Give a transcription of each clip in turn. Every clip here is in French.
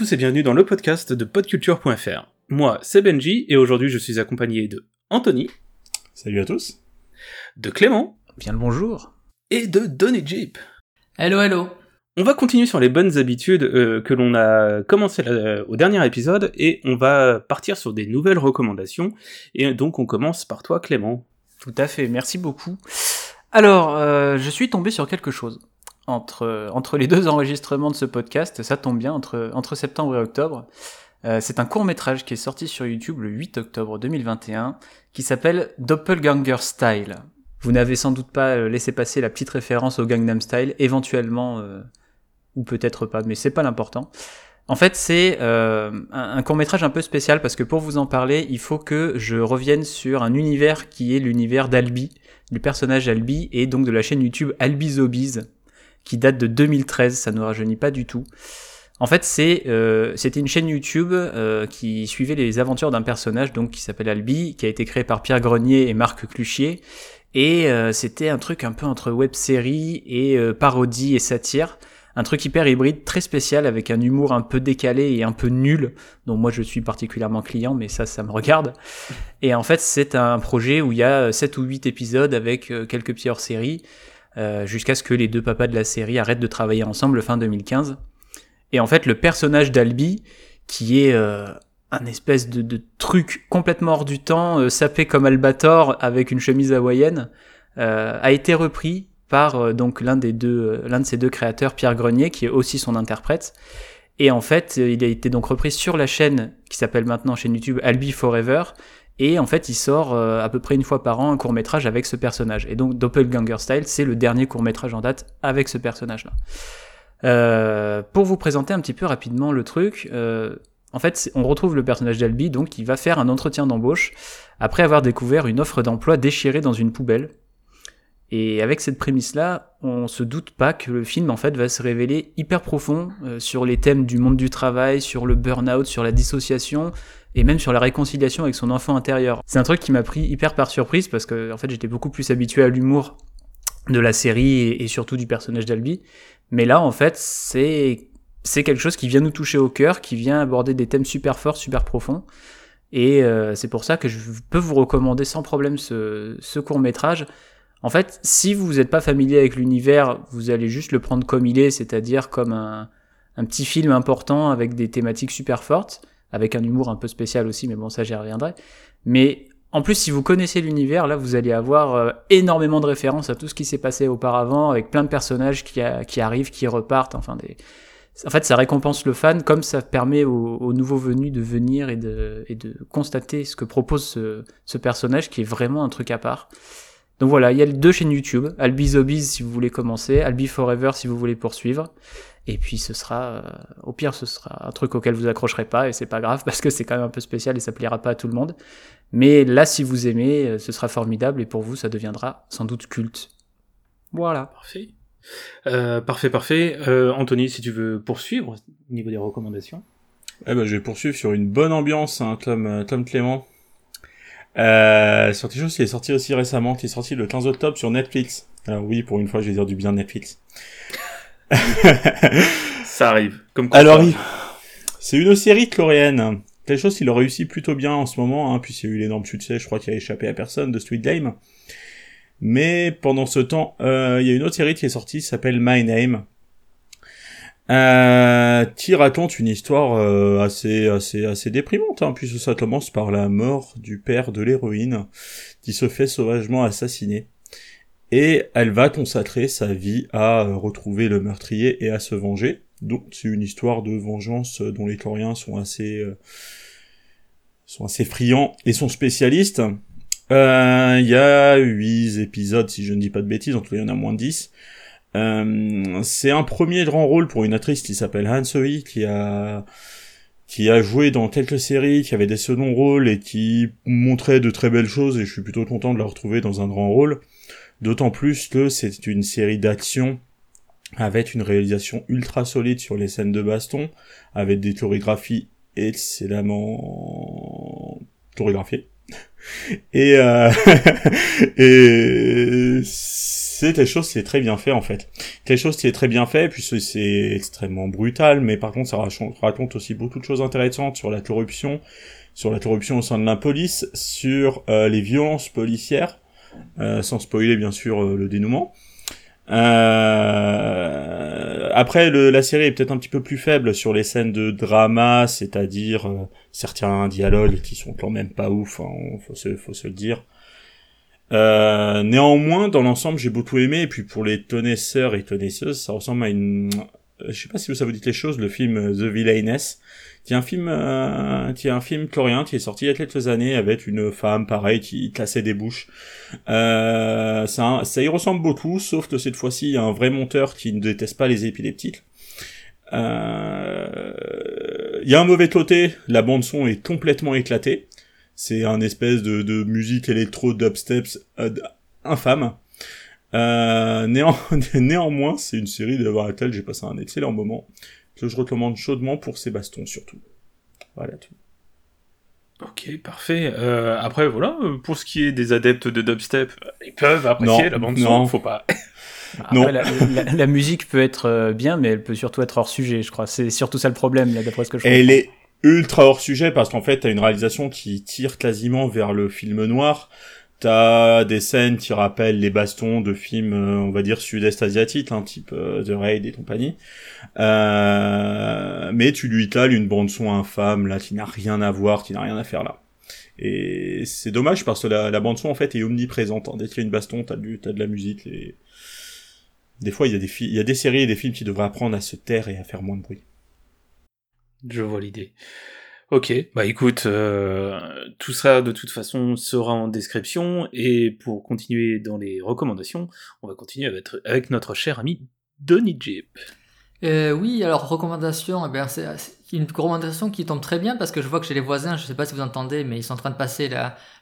Tous et bienvenue dans le podcast de podculture.fr. Moi, c'est Benji et aujourd'hui je suis accompagné de Anthony. Salut à tous. De Clément. Bien le bonjour. Et de Donny Jeep. Hello, hello. On va continuer sur les bonnes habitudes euh, que l'on a commencé au dernier épisode et on va partir sur des nouvelles recommandations. Et donc on commence par toi Clément. Tout à fait, merci beaucoup. Alors, euh, je suis tombé sur quelque chose. Entre, les deux enregistrements de ce podcast, ça tombe bien, entre, septembre et octobre. Euh, c'est un court métrage qui est sorti sur YouTube le 8 octobre 2021 qui s'appelle Doppelganger Style. Vous n'avez sans doute pas laissé passer la petite référence au Gangnam Style, éventuellement ou peut-être pas, mais c'est pas l'important. En fait, c'est euh, un, court métrage un peu spécial parce que pour vous en parler, il faut que je revienne sur un univers qui est l'univers d'Albi, du personnage Albi, et donc de la chaîne YouTube Albi Zombies, qui date de 2013, ça ne rajeunit pas du tout. En fait, c'est euh, c'était une chaîne YouTube euh, qui suivait les aventures d'un personnage donc qui s'appelle Albi, qui a été créé par Pierre Grenier et Marc Cluchier, et c'était un truc un peu entre web série et parodie et satire un truc hyper hybride, très spécial, avec un humour un peu décalé et un peu nul, dont moi je suis particulièrement client, mais ça, ça me regarde. Et en fait, c'est un projet où il y a 7 ou 8 épisodes avec euh, quelques petits hors-série, euh, jusqu'à ce que les deux papas de la série arrêtent de travailler ensemble fin 2015. Et en fait, le personnage d'Albi, qui est euh, un espèce de, truc complètement hors du temps, sapé comme Albator avec une chemise hawaïenne, a été repris par euh, donc l'un des deux, euh, l'un de ces deux créateurs, Pierre Grenier, qui est aussi son interprète. Et en fait, euh, il a été donc repris sur la chaîne qui s'appelle maintenant chaîne YouTube Albi Forever. Et en fait, il sort à peu près une fois par an un court métrage avec ce personnage. Et donc Doppelganger Style, c'est le dernier court métrage en date avec ce personnage-là. Euh, pour vous présenter un petit peu rapidement le truc, euh, en fait, on retrouve le personnage d'Albi, donc qui va faire un entretien d'embauche après avoir découvert une offre d'emploi déchirée dans une poubelle. Et avec cette prémisse-là, on se doute pas que le film en fait va se révéler hyper profond euh, sur les thèmes du monde du travail, sur le burn-out, sur la dissociation et même sur la réconciliation avec son enfant intérieur. C'est un truc qui m'a pris hyper par surprise parce que en fait j'étais beaucoup plus habitué à l'humour de la série et, surtout du personnage d'Albi, mais là en fait c'est c'est quelque chose qui vient nous toucher au cœur, qui vient aborder des thèmes super forts, super profonds. Et euh, c'est pour ça que je peux vous recommander sans problème ce, ce court métrage. En fait, si vous n'êtes pas familier avec l'univers, vous allez juste le prendre comme il est, c'est-à-dire comme un, petit film important avec des thématiques super fortes, avec un humour un peu spécial aussi, mais bon, ça j'y reviendrai. Mais en plus, si vous connaissez l'univers, là, vous allez avoir euh, énormément de références à tout ce qui s'est passé auparavant, avec plein de personnages qui, arrivent, qui repartent, enfin des... En fait, ça récompense le fan comme ça permet aux, nouveaux venus de venir et de, constater ce que propose ce, ce personnage qui est vraiment un truc à part. Donc voilà, il y a deux chaînes YouTube, Albi Zombies si vous voulez commencer, Albi Forever si vous voulez poursuivre. Et puis ce sera, euh, au pire, ce sera un truc auquel vous accrocherez pas et c'est pas grave parce que c'est quand même un peu spécial et ça plaira pas à tout le monde. Mais là, si vous aimez, euh, ce sera formidable et pour vous, ça deviendra sans doute culte. Voilà. Parfait. Euh, parfait, parfait. Anthony, si tu veux poursuivre au niveau des recommandations. Eh ben, je vais poursuivre sur une bonne ambiance, hein, Tom, Tom Clément. Euh, sur quelque chose qui est sorti aussi récemment, qui est sorti le 15 octobre sur Netflix. Alors oui, pour une fois, je vais dire du bien Netflix. Ça arrive. Comme Alors, c'est une série coréenne. Quelque chose qui leur réussit plutôt bien en ce moment, hein, puisqu'il y a eu l'énorme succès, je crois qu'il a échappé à personne, de Sweet Game. Mais pendant ce temps, euh, il y a une autre série qui est sortie, qui s'appelle My Name, euh, qui raconte une histoire euh, assez assez assez déprimante, hein, puisque ça commence par la mort du père de l'héroïne qui se fait sauvagement assassiner. Et elle va consacrer sa vie à euh, retrouver le meurtrier et à se venger. Donc c'est une histoire de vengeance dont les Coréens sont assez euh, sont assez friands et sont spécialistes. Il y a huit épisodes si je ne dis pas de bêtises, en tout cas il y en a moins de 10. Euh, c'est un premier grand rôle pour une actrice qui s'appelle Han Soi, qui a qui a joué dans quelques séries, qui avait des seconds rôles et qui montrait de très belles choses et je suis plutôt content de la retrouver dans un grand rôle. D'autant plus que c'est une série d'action avec une réalisation ultra solide sur les scènes de baston, avec des chorégraphies excellemment chorégraphiées. Et, euh, et c'est quelque chose qui est très bien fait en fait. Quelque chose qui est très bien fait puisque c'est extrêmement brutal, mais par contre ça raconte aussi beaucoup de choses intéressantes sur la corruption, sur la corruption au sein de la police, sur euh, les violences policières, euh, sans spoiler bien sûr euh, le dénouement. Euh, après, le, la série est peut-être un petit peu plus faible sur les scènes de drama, c'est-à-dire euh, certains dialogues qui sont quand même pas ouf, hein, faut, se, faut se le dire. Euh, néanmoins, dans l'ensemble, j'ai beaucoup aimé, et puis pour les connaisseurs et connaisseuses, ça ressemble à une... Je sais pas si ça vous dit les choses, le film The Villainess, qui un film, euh, qui est un film coréen qui est sorti il y a quelques années avec une femme, pareil, qui cassait des bouches. Euh, ça, ça y ressemble beaucoup, sauf que cette fois-ci, il y a un vrai monteur qui ne déteste pas les épileptiques. Euh, il y a un mauvais côté, la bande son est complètement éclatée. C'est un espèce de, musique électro dubsteps euh, infâme. Néanmoins, c'est une série d'avoir laquelle j'ai passé un excellent moment que je recommande chaudement pour ces bastons surtout. Voilà tout. Ok, parfait. Euh, après, voilà, pour ce qui est des adeptes de dubstep, ils peuvent apprécier la bande son, faut pas. non. La, musique peut être euh, bien, mais elle peut surtout être hors sujet, je crois. C'est surtout ça le problème, là, d'après ce que je Elle est ultra hors sujet parce qu'en fait, t'as une réalisation qui tire quasiment vers le film noir. T'as des scènes qui rappellent les bastons de films, euh, on va dire, sud-est asiatiques, hein, type euh, The Raid et compagnie. Euh, mais tu lui tales une bande-son infâme, là, qui n'a rien à voir, qui n'a rien à faire là. Et c'est dommage parce que la, bande-son, en fait, est omniprésente. Dès qu'il y a une baston, t'as, du, t'as de la musique. Et... Des fois, il y, a des il y a des séries et des films qui devraient apprendre à se taire et à faire moins de bruit. Je vois l'idée. Ok, bah écoute, euh, tout ça de toute façon sera en description et pour continuer dans les recommandations, on va continuer avec, notre cher ami Donny Jeep. Euh, oui, alors recommandation, eh c'est une recommandation qui tombe très bien parce que je vois que chez les voisins, je sais pas si vous entendez, mais ils sont en train de passer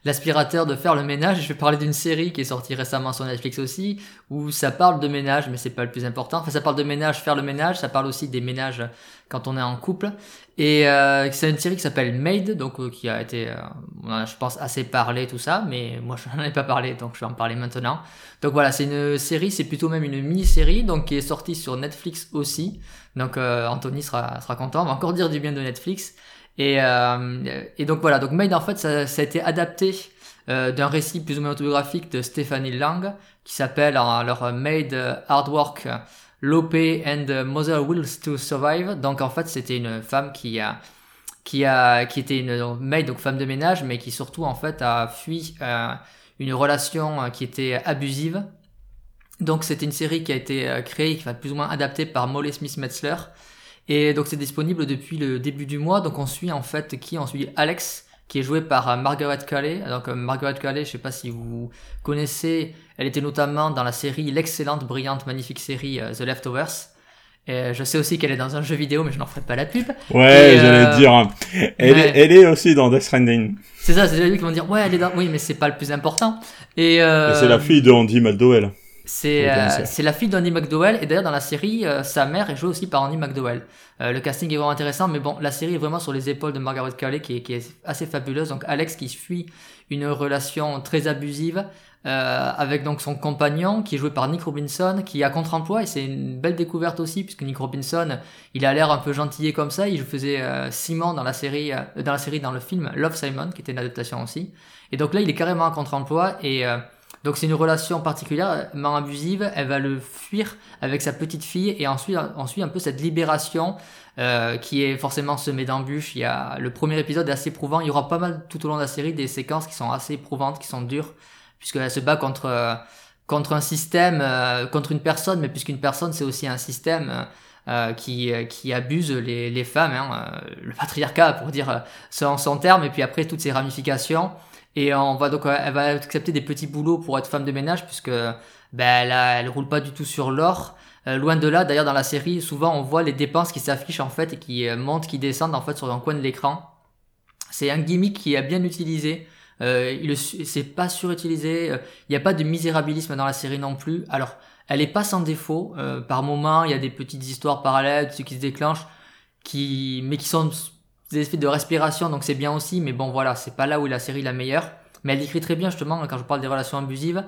l'aspirateur de faire le ménage. Je vais parler d'une série qui est sortie récemment sur Netflix aussi, où ça parle de ménage, mais c'est pas le plus important. Enfin, ça parle de ménage, faire le ménage, ça parle aussi des ménages quand on est en couple. Et euh, c'est une série qui s'appelle Made, donc euh, qui a été, euh, je pense, assez parlé tout ça, mais moi je n'en ai pas parlé, donc je vais en parler maintenant. Donc voilà, c'est une série, c'est plutôt même une mini-série, donc qui est sortie sur Netflix aussi. Donc euh, Anthony sera, sera content, on va encore dire du bien de Netflix. Et, euh, et donc voilà, donc Made en fait ça, ça a été adapté d'un récit plus ou moins autobiographique de Stephanie Lang qui s'appelle alors Made Hard Work Lope and Mother Wills to Survive. Donc en fait, c'était une femme qui a qui a qui était une maid donc femme de ménage mais qui surtout en fait a fui euh, une relation euh, qui était abusive. Donc c'était une série qui a été euh, créée, qui va plus ou moins adaptée par Molly Smith Metzler. Et donc c'est disponible depuis le début du mois. Donc on suit en fait qui? On suit Alex, qui est joué par Margaret Qualley. Donc Margaret Qualley, je sais pas si vous connaissez, elle était notamment dans la série, l'excellente, brillante, magnifique série euh, The Leftovers. Et je sais aussi qu'elle est dans un jeu vidéo, mais je n'en ferai pas la pub. Ouais, j'allais euh, dire. Hein. Elle, est, elle est aussi dans Death Stranding. C'est ça, c'est lui qui vont dire, ouais, elle est dans... Oui, mais c'est pas le plus important. Et, euh... c'est la fille de Andy McDowell. C'est euh, la fille d'Andy McDowell et d'ailleurs dans la série euh, sa mère est jouée aussi par Andy McDowell. Euh, le casting est vraiment intéressant mais bon la série est vraiment sur les épaules de Margaret Qualley qui est, qui est assez fabuleuse. Donc Alex qui fuit une relation très abusive euh, avec donc son compagnon qui est joué par Nick Robinson qui a contre-emploi et c'est une belle découverte aussi puisque Nick Robinson il a l'air un peu gentillé comme ça. Il faisait Simon dans la série dans la série dans le film Love Simon qui était une adaptation aussi. Et donc là il est carrément en contre-emploi et donc c'est une relation particulièrement abusive. Elle va le fuir avec sa petite fille et ensuite, ensuite un peu cette libération euh, qui est forcément semée d'embûches. Il y a le premier épisode est assez éprouvant. Il y aura pas mal tout au long de la série des séquences qui sont assez éprouvantes, qui sont dures, puisqu'elle se bat contre euh, contre un système, euh, contre une personne, mais puisqu'une personne c'est aussi un système. Euh, qui, qui abuse les, les femmes, hein, le patriarcat pour dire son, son terme, et puis après toutes ces ramifications. Et on va donc, elle va accepter des petits boulots pour être femme de ménage puisque ben, elle, elle roule pas du tout sur l'or. Euh, loin de là, d'ailleurs dans la série, souvent on voit les dépenses qui s'affichent en fait et qui euh, montent, qui descendent en fait sur un coin de l'écran. C'est un gimmick qui est bien utilisé. Euh, c'est pas surutilisé. Euh, il n'y a pas de misérabilisme dans la série non plus. Alors, elle est pas sans défaut. par moment, il y a des petites histoires parallèles, ceux qui se déclenchent, qui, mais qui sont des effets de respiration, donc c'est bien aussi, mais bon voilà, c'est pas là où la série la meilleure. mais elle décrit très bien justement quand je parle des relations abusives,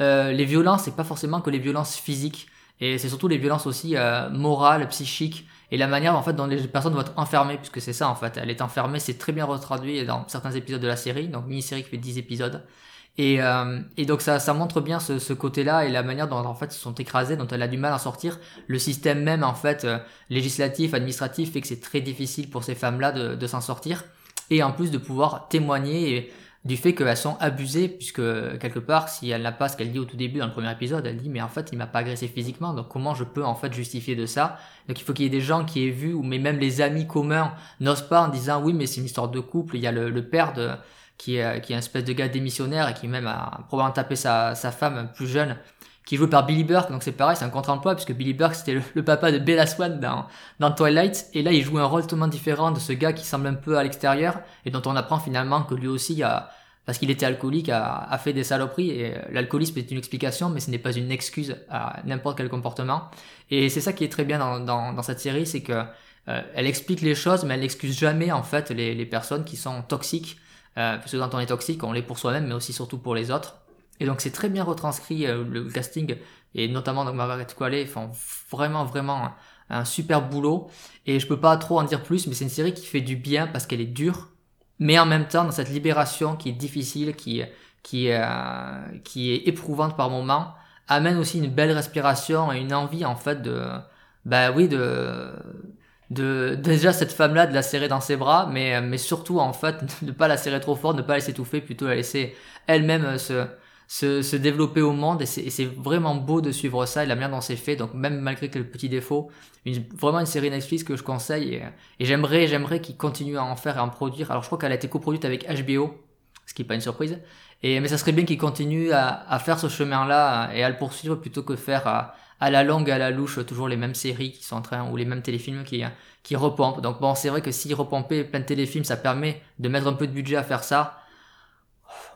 euh, les violences, c'est pas forcément que les violences physiques, et c'est surtout les violences aussi euh, morales, psychiques, et la manière en fait dont les personnes vont être enfermées, puisque c'est ça en fait, elle est enfermée, c'est très bien retraduit dans certains épisodes de la série, donc mini-série qui fait 10 épisodes. Et, euh, et donc ça, ça montre bien ce, côté-là et la manière dont en fait ils sont écrasés, dont elle a du mal à sortir. Le système même en fait euh, législatif, administratif fait que c'est très difficile pour ces femmes-là de, de s'en sortir et en plus de pouvoir témoigner du fait qu'elles sont abusées puisque quelque part si elle n'a pas ce qu'elle dit au tout début dans le premier épisode, elle dit mais en fait il m'a pas agressé physiquement donc comment je peux en fait justifier de ça? Donc il faut qu'il y ait des gens qui aient vu ou mais même les amis communs n'osent pas en disant oui mais c'est une histoire de couple, il y a le, le père de qui est, qui est un espèce de gars démissionnaire et qui même a probablement tapé sa, sa femme plus jeune, qui est joué par Billy Burke, donc c'est pareil, c'est un contre-emploi, puisque Billy Burke c'était le, papa de Bella Swan dans, dans Twilight, et là il joue un rôle totalement différent de ce gars qui semble un peu à l'extérieur, et dont on apprend finalement que lui aussi a, parce qu'il était alcoolique, a, a, fait des saloperies, et l'alcoolisme est une explication, mais ce n'est pas une excuse à n'importe quel comportement. Et c'est ça qui est très bien dans, dans, dans cette série, c'est que euh, elle explique les choses, mais elle n'excuse jamais en fait les, les personnes qui sont toxiques euh, parce que quand on est toxique, on l'est pour soi-même, mais aussi surtout pour les autres. Et donc c'est très bien retranscrit euh, le casting, et notamment donc Margaret Qualley font vraiment vraiment un, super boulot. Et je peux pas trop en dire plus, mais c'est une série qui fait du bien parce qu'elle est dure, mais en même temps dans cette libération qui est difficile, qui qui euh, qui est éprouvante par moments, amène aussi une belle respiration et une envie en fait de bah oui de de déjà cette femme-là de la serrer dans ses bras, mais, mais surtout en fait ne pas la serrer trop fort, ne pas la laisser étouffer, plutôt la laisser elle-même euh, se, se, se, développer au monde. Et c'est vraiment beau de suivre ça et la manière dont c'est fait. Donc même malgré quelques petits défauts, une, vraiment une série Netflix que je conseille. Et, et j'aimerais j'aimerais qu'ils continuent à en faire et à en produire. Alors je crois qu'elle a été coproduite avec HBO, ce qui n'est pas une surprise. Et, mais ça serait bien qu'ils continuent à, à, faire ce chemin-là et à le poursuivre plutôt que faire à, à la longue, à la louche, toujours les mêmes séries qui sont en train, ou les mêmes téléfilms qui, qui repompent. Donc bon, c'est vrai que si repomper plein de téléfilms, ça permet de mettre un peu de budget à faire ça.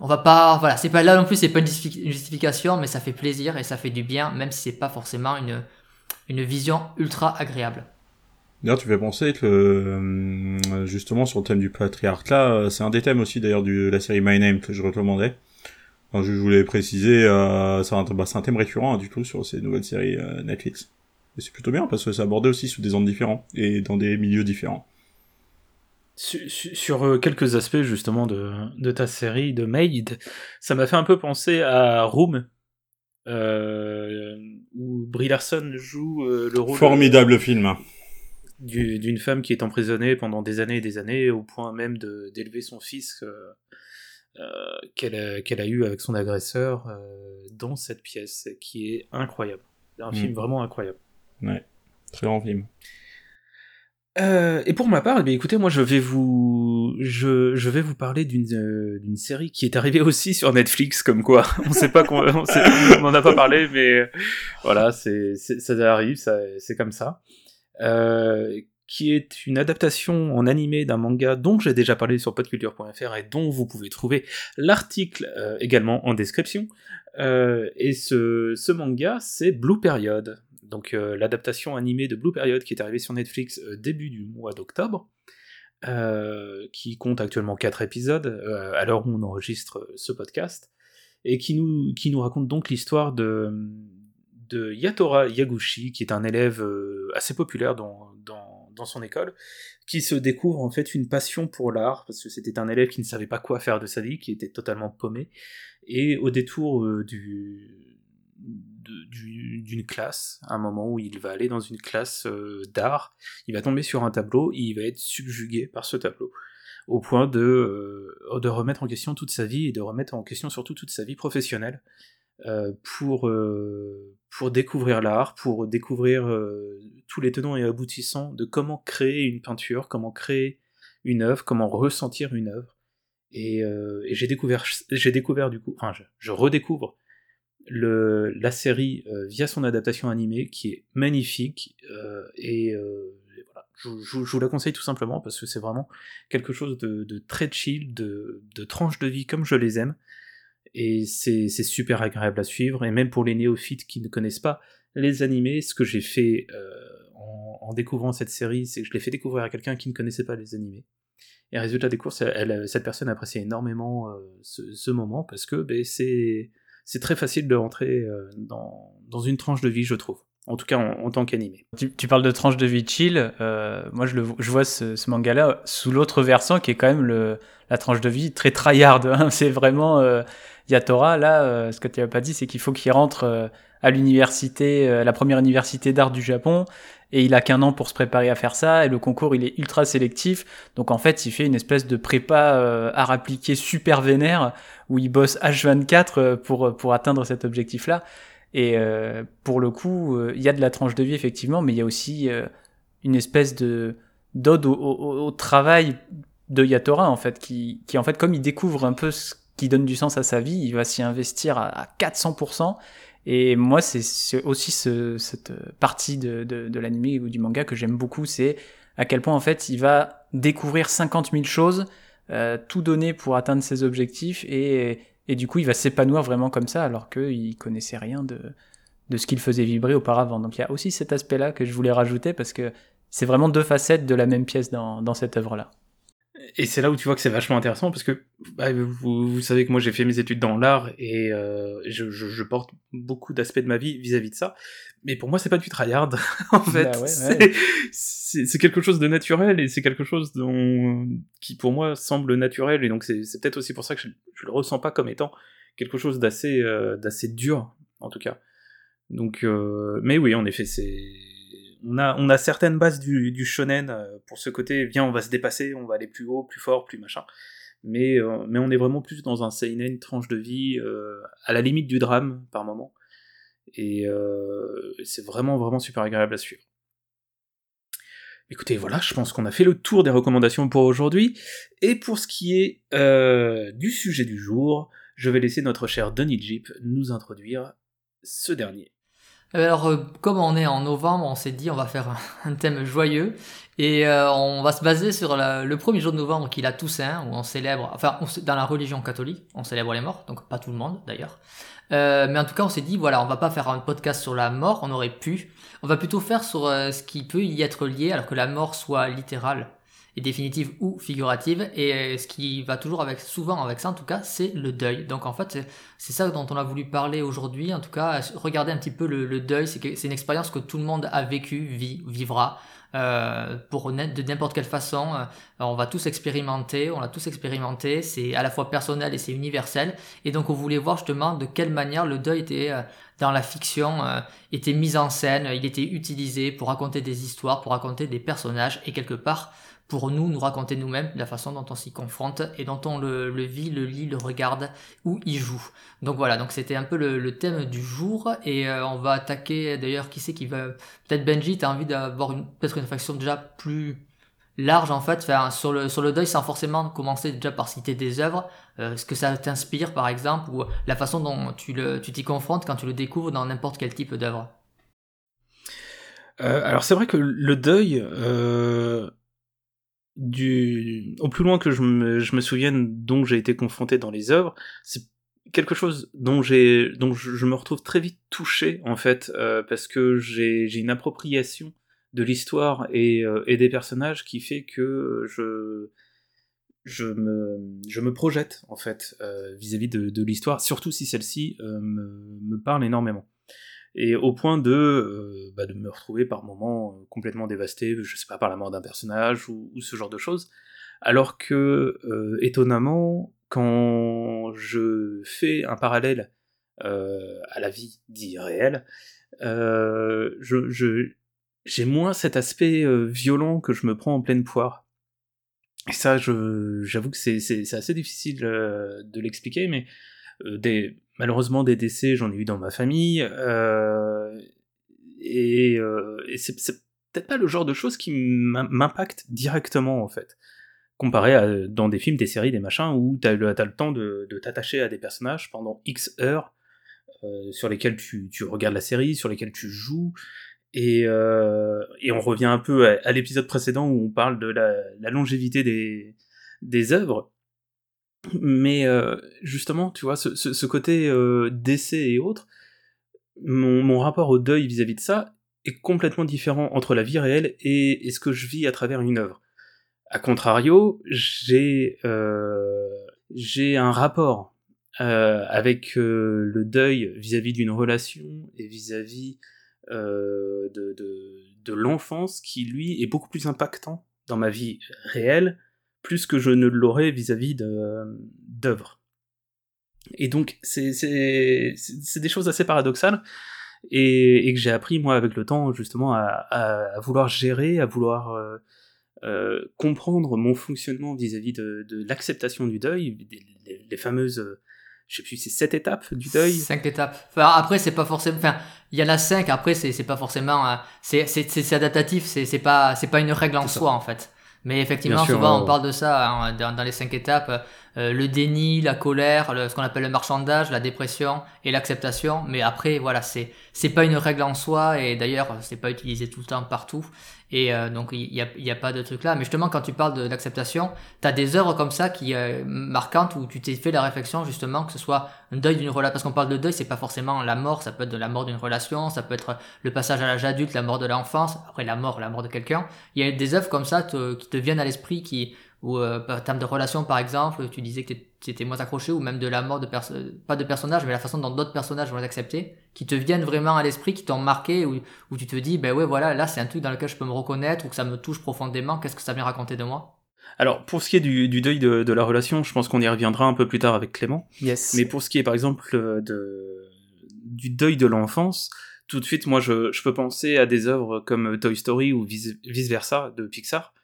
On va pas, voilà, c'est pas là non plus, c'est pas une justification, mais ça fait plaisir et ça fait du bien, même si c'est pas forcément une, une vision ultra agréable. D'ailleurs, tu fais penser que euh, justement sur le thème du patriarcat, euh, c'est un des thèmes aussi d'ailleurs de la série My Name que je recommandais je voulais préciser, euh, c'est un, bah, un, thème récurrent hein, du tout sur ces nouvelles séries euh, Netflix. Et c'est plutôt bien parce que c'est abordé aussi sous des angles différents et dans des milieux différents. Sur, sur euh, quelques aspects justement de, de, ta série de Maid, ça m'a fait un peu penser à Room, euh, où Brie Larson joue le rôle. Formidable film. D'une femme qui est emprisonnée pendant des années et des années, au point même d'élever son fils euh, qu'elle a, qu'elle a eu avec son agresseur euh, dans cette pièce, qui est incroyable. Un film mm. vraiment incroyable. Ouais, très grand film. Euh, et pour ma part, eh écoutez, moi je vais vous, je, je vais vous parler d'une euh, d'une série qui est arrivée aussi sur Netflix, comme quoi, on sait pas qu'on, on, on en a pas parlé, mais voilà, c'est, ça arrive, ça, c'est comme ça. Euh, qui est une adaptation en animé d'un manga dont j'ai déjà parlé sur podculture.fr et dont vous pouvez trouver l'article euh, également en description. Euh, et ce, manga, c'est Blue Period, donc euh, l'adaptation animée de Blue Period qui est arrivée sur Netflix début du mois d'octobre, qui compte actuellement 4 épisodes à l'heure où on enregistre ce podcast, et qui nous, qui nous raconte donc l'histoire de, de Yatora Yaguchi, qui est un élève assez populaire dans, dans dans son école, qui se découvre en fait une passion pour l'art, parce que c'était un élève qui ne savait pas quoi faire de sa vie, qui était totalement paumé, et au détour euh, du, d'une classe, un moment où il va aller dans une classe euh, d'art, il va tomber sur un tableau, et il va être subjugué par ce tableau, au point de, euh, de remettre en question toute sa vie, et de remettre en question surtout toute sa vie professionnelle, pour, euh, pour découvrir l'art, pour découvrir euh, tous les tenants et aboutissants de comment créer une peinture, comment créer une œuvre, comment ressentir une œuvre. Et, et j'ai découvert, j'ai découvert du coup, enfin je, redécouvre le, la série via son adaptation animée qui est magnifique et, et, voilà, je, je, je, vous la conseille tout simplement parce que c'est vraiment quelque chose de, de très chill, de, de tranches de vie comme je les aime et c'est super agréable à suivre, et même pour les néophytes qui ne connaissent pas les animés, ce que j'ai fait euh, en, découvrant cette série, c'est que je l'ai fait découvrir à quelqu'un qui ne connaissait pas les animés. Et résultat des courses, cette personne apprécie énormément ce, moment parce que ben, c'est très facile de rentrer dans, dans une tranche de vie, je trouve en tout cas en, tant qu'animé. Tu, parles de tranche de vie chill, euh, moi je, vois ce, manga-là sous l'autre versant qui est quand même la tranche de vie très tryhard. Hein. C'est vraiment euh, Yatora, là, euh, ce que tu n'as pas dit, c'est qu'il faut qu'il rentre euh, à l'université, la première université d'art du Japon, et il a qu'un an pour se préparer à faire ça, et le concours il est ultra sélectif, donc en fait il fait une espèce de prépa art appliqué super vénère, où il bosse H24 pour, pour atteindre cet objectif-là. Et euh, pour le coup, euh, il y a de la tranche de vie effectivement, mais il y a aussi euh, une espèce de d'ode au, travail de Yatora en fait, qui, qui en fait comme il découvre un peu ce qui donne du sens à sa vie, il va s'y investir à, 400%. Et moi, c'est aussi ce, cette partie de, l'anime ou du manga que j'aime beaucoup, c'est à quel point en fait il va découvrir 50 000 choses, tout donner pour atteindre ses objectifs et du coup, il va s'épanouir vraiment comme ça, alors qu'il connaissait rien de, ce qu'il faisait vibrer auparavant. Donc il y a aussi cet aspect-là que je voulais rajouter, parce que c'est vraiment deux facettes de la même pièce dans cette œuvre-là. Et c'est là où tu vois que c'est vachement intéressant parce que bah, vous, vous, savez que moi j'ai fait mes études dans l'art et euh, je, je, je, porte beaucoup d'aspects de ma vie vis-à-vis de ça. Mais pour moi c'est pas du tryhard en fait. Bah c'est quelque chose de naturel et c'est quelque chose dont, qui pour moi semble naturel et donc c'est peut-être aussi pour ça que je, je, le ressens pas comme étant quelque chose d'assez euh, d'assez dur en tout cas. Donc euh, mais oui en effet c'est on a, certaines bases du, shonen euh, pour ce côté, viens, on va se dépasser, on va aller plus haut, plus fort, plus machin. Mais, euh, on est vraiment plus dans un seinen, tranche de vie, euh, à la limite du drame par moment. Et c'est vraiment, vraiment super agréable à suivre. Écoutez, voilà, je pense qu'on a fait le tour des recommandations pour aujourd'hui. Et pour ce qui est du sujet du jour, je vais laisser notre cher Denis Jeep nous introduire ce dernier. Alors, euh, comme on est en novembre, on s'est dit on va faire un thème joyeux et euh, on va se baser sur le premier jour de novembre qui est la Toussaint, où on célèbre, enfin, dans la religion catholique, on célèbre les morts, donc pas tout le monde d'ailleurs. Euh, mais en tout cas, on s'est dit voilà, on va pas faire un podcast sur la mort, on aurait pu. On va plutôt faire sur ce qui peut y être lié, alors que la mort soit littérale et définitive ou figurative. Et euh, ce qui va toujours avec, souvent avec ça, en tout cas, c'est le deuil. Donc en fait, c'est ça dont on a voulu parler aujourd'hui. En tout cas, regarder un petit peu le, deuil. C'est une expérience que tout le monde a vécu, vit, vivra. Euh, pour de n'importe quelle façon, euh, on va tous expérimenter, on l'a tous expérimenté, c'est à la fois personnel et c'est universel, et donc on voulait voir justement de quelle manière le deuil était dans la fiction, était mis en scène, il était utilisé pour raconter des histoires, pour raconter des personnages, et quelque part, pour nous, nous raconter nous-mêmes la façon dont on s'y confronte et dont on le, vit, le lit, le regarde ou y joue. Donc voilà, donc c'était un peu le, thème du jour et euh, on va attaquer d'ailleurs qui c'est qui va peut-être Benji, t'as envie d'avoir peut-être une faction déjà plus large en fait, faire sur le sur le deuil sans forcément commencer déjà par citer des œuvres, euh, ce que ça t'inspire par exemple ou la façon dont tu le tu t'y confrontes quand tu le découvres dans n'importe quel type d'œuvre? Euh, alors c'est vrai que le deuil, du au plus loin que je me, souvienne dont j'ai été confronté dans les œuvres, c'est quelque chose dont j'ai dont je, me retrouve très vite touché en fait euh, parce que j'ai une appropriation de l'histoire et, euh, et des personnages qui fait que je je me je me projette en fait euh, vis-à-vis de, de l'histoire surtout si celle-ci me, me parle énormément et au point de, euh, bah, de me retrouver par moments euh, complètement dévasté, je sais pas, par la mort d'un personnage ou, ce genre de choses. Alors que, euh, étonnamment, quand je fais un parallèle à la vie dit réelle, je, j'ai moins cet aspect violent que je me prends en pleine poire. Et ça, j'avoue que c'est, assez difficile de l'expliquer, mais des, malheureusement des décès, j'en ai eu dans ma famille, euh, et, euh, et c'est, peut-être pas le genre de choses qui m'impactent directement en fait, comparé à dans des films, des séries, des machins où t'as le, as le temps de, t'attacher à des personnages pendant X heures, euh, sur lesquels tu, regardes la série, sur lesquels tu joues, et, euh, on revient un peu à, l'épisode précédent où on parle de la, longévité des œuvres mais euh, justement, tu vois, ce, côté euh, décès et autres, mon, rapport au deuil vis-à-vis de ça est complètement différent entre la vie réelle et, ce que je vis à travers une œuvre. A contrario, j'ai j'ai un rapport avec le deuil vis-à-vis d'une relation et vis-à-vis de, de, de l'enfance qui lui est beaucoup plus impactant dans ma vie réelle, plus que je ne l'aurais vis-à-vis d'œuvres. Et donc, c'est des choses assez paradoxales, et, et que j'ai appris, moi, avec le temps, justement, à, à, vouloir gérer, à vouloir euh, euh, comprendre mon fonctionnement vis-à-vis de, de l'acceptation du deuil, les, fameuses je sais plus, c'est sept étapes du deuil. Cinq étapes. Enfin, après, c'est pas forcément, enfin, il y en a cinq, après, c'est, pas forcément, euh, c'est, c'est, c'est adaptatif, c'est, c'est pas, c'est pas une règle en soi, en fait. Mais effectivement, souvent, on parle de ça hein, dans, dans, les cinq étapes. Euh, le déni, la colère, ce qu'on appelle le marchandage, la dépression et l'acceptation. Mais après, voilà, c'est c'est pas une règle en soi et d'ailleurs, c'est pas utilisé tout le temps partout. Et euh, donc, il n'y a, y a pas de truc là. Mais justement, quand tu parles de l'acceptation, tu as des œuvres comme ça qui euh, marquantes où tu t'es fait la réflexion justement que ce soit un deuil d'une relation. Parce qu'on parle de deuil, c'est pas forcément la mort, ça peut être de la mort d'une relation, ça peut être le passage à l'âge adulte, la mort de l'enfance, après la mort, la mort de quelqu'un. Il y a des œuvres comme ça qui te viennent à l'esprit qui ou euh, en termes de relation par exemple, tu disais que tu étais moins accroché, ou même de la mort de personnes, pas de personnages, mais la façon dont d'autres personnages vont les accepter, qui te viennent vraiment à l'esprit, qui t'ont marqué, où, où tu te dis, ben ouais, voilà, là c'est un truc dans lequel je peux me reconnaître, ou que ça me touche profondément, qu'est-ce que ça vient raconter de moi? Alors, pour ce qui est du, du deuil de, de, la relation, je pense qu'on y reviendra un peu plus tard avec Clément. Yes. Mais pour ce qui est par exemple de, du deuil de l'enfance, tout de suite, moi je, je peux penser à des œuvres comme Toy Story ou vice, vice versa de Pixar euh,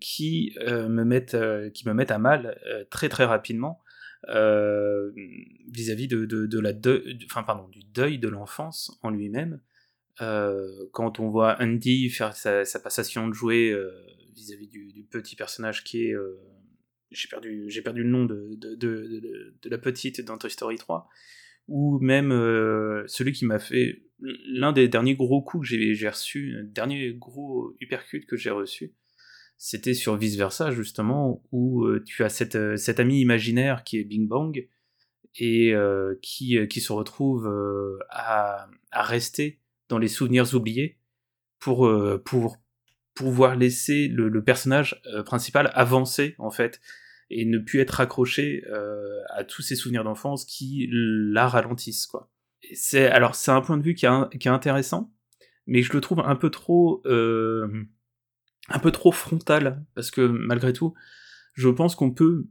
qui euh, me mettent euh, qui me mettent à mal très très rapidement vis-à-vis de, de, de, la deuil, enfin pardon du deuil de l'enfance en lui-même. Quand on voit Andy faire sa, sa passation de jouet vis-à-vis du, petit personnage qui est j'ai perdu j'ai perdu le nom de, de, de, la petite dans Toy Story 3 ou même celui qui m'a fait l'un des derniers gros coups que j'ai reçu, dernier gros uppercut que j'ai reçu, c'était sur Vice Versa justement, où euh, tu as cette, euh, cet ami imaginaire qui est Bing Bang, et euh, qui, qui se retrouve à, à, rester dans les souvenirs oubliés pour, pour pouvoir laisser le, personnage principal avancer en fait et ne plus être accroché à tous ces souvenirs d'enfance qui la ralentissent quoi. C'est alors c'est un point de vue qui, qui, est intéressant, mais je le trouve un peu trop un peu trop frontal, parce que malgré tout, je pense qu'on peut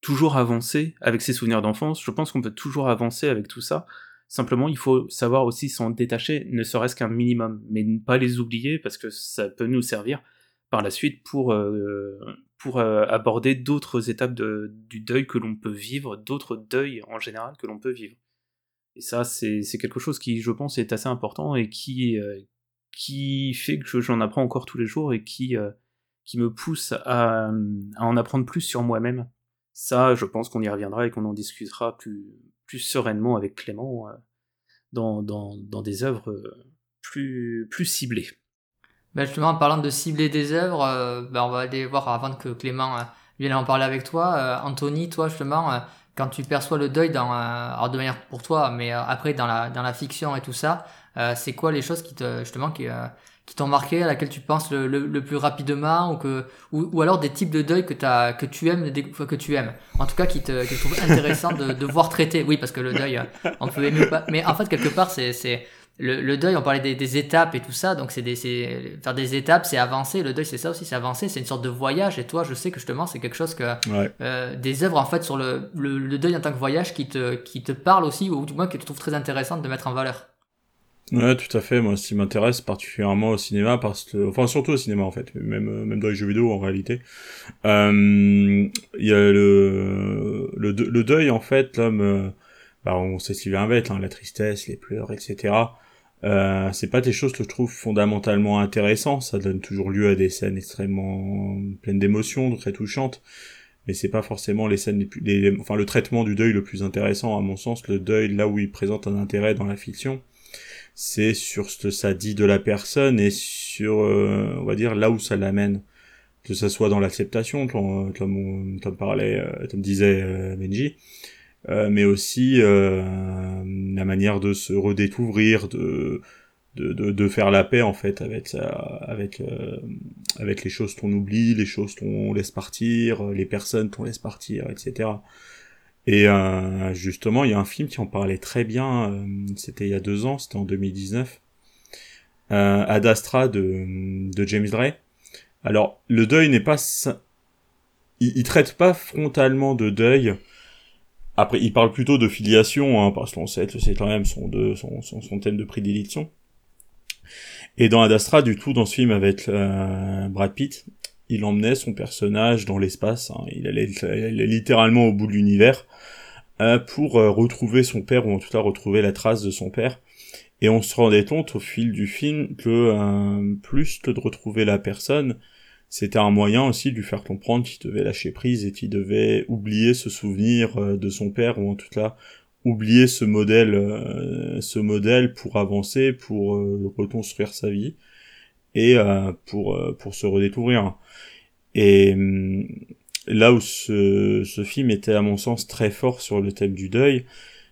toujours avancer avec ses souvenirs d'enfance, je pense qu'on peut toujours avancer avec tout ça, simplement il faut savoir aussi s'en détacher, ne serait-ce qu'un minimum, mais ne pas les oublier, parce que ça peut nous servir par la suite pour, euh, euh, aborder d'autres étapes du deuil que l'on peut vivre, d'autres deuils en général que l'on peut vivre. Et ça, c'est quelque chose qui, je pense, est assez important et qui, euh, qui fait que j'en apprends encore tous les jours et qui, euh, qui me pousse à, à, en apprendre plus sur moi-même. Ça, je pense qu'on y reviendra et qu'on en discutera plus, plus sereinement avec Clément euh, dans, dans, dans, des œuvres euh, plus, plus ciblées. Ben justement, en parlant de cibler des œuvres, ben on va aller voir avant que Clément vienne en parler avec toi. Anthony, toi justement, quand tu perçois le deuil dans, alors de manière pour toi, mais après dans la, dans la fiction et tout ça, euh, c'est quoi les choses qui te justement qui, euh, qui t'ont marqué, à laquelle tu penses le, le, plus rapidement, ou que ou, alors des types de deuil que as, que tu aimes, que tu aimes. En tout cas, qui te, que tu intéressant de, de voir traiter. Oui, parce que le deuil, euh, on peut aimer pas. Mais en fait, quelque part, c'est le, le, deuil, on parlait des, des, étapes et tout ça, donc c'est des, faire des étapes, c'est avancer. Le deuil, c'est ça aussi, c'est avancer. C'est une sorte de voyage. Et toi, je sais que justement, c'est quelque chose que euh, des œuvres en fait sur le, le, le, deuil en tant que voyage qui te, qui te parle aussi, ou du moins que tu trouves très intéressant de mettre en valeur. Ouais, tout à fait. Moi, ce qui m'intéresse particulièrement au cinéma, parce que, enfin, surtout au cinéma en fait, même même dans les jeux vidéo en réalité, euh, il y a le le, le deuil en fait, l'homme, euh, bah, on sait ce vient avec, hein, la tristesse, les pleurs, etc. Euh, c'est pas des choses que je trouve fondamentalement intéressantes. Ça donne toujours lieu à des scènes extrêmement pleines d'émotions, très touchantes. Mais c'est pas forcément les scènes les plus, enfin le traitement du deuil le plus intéressant à mon sens. Le deuil, là où il présente un intérêt dans la fiction, c'est sur ce que ça dit de la personne et sur, euh, on va dire, là où ça l'amène. Que ça soit dans l'acceptation, comme, comme, comme parlait, euh, comme disait euh, Benji, mais aussi la manière de se redécouvrir, de, de, de, de, faire la paix en fait avec avec avec les choses qu'on oublie, les choses qu'on laisse partir, les personnes qu'on laisse partir, etc. Et euh, justement, il y a un film qui en parlait très bien, euh, c'était il y a deux ans, c'était en 2019, euh, Ad Astra de, de James Gray. Alors, le deuil n'est pas... Il, il, traite pas frontalement de deuil. Après, il parle plutôt de filiation, hein, parce qu'on sait que c'est quand même son, de, son, thème de prédilection. Et dans Ad Astra, du tout, dans ce film avec euh, Brad Pitt, il emmenait son personnage dans l'espace. Hein. Il, allait, littéralement au bout de l'univers euh, pour euh, retrouver son père, ou en tout cas retrouver la trace de son père. Et on se rendait compte au fil du film que plus que de retrouver la personne, c'était un moyen aussi de lui faire comprendre qu'il devait lâcher prise et qu'il devait oublier ce souvenir euh, de son père, ou en tout cas oublier ce modèle, euh, ce modèle pour avancer, pour reconstruire sa vie et pour pour se redécouvrir. Et hum, là où ce, ce film était à mon sens très fort sur le thème du deuil,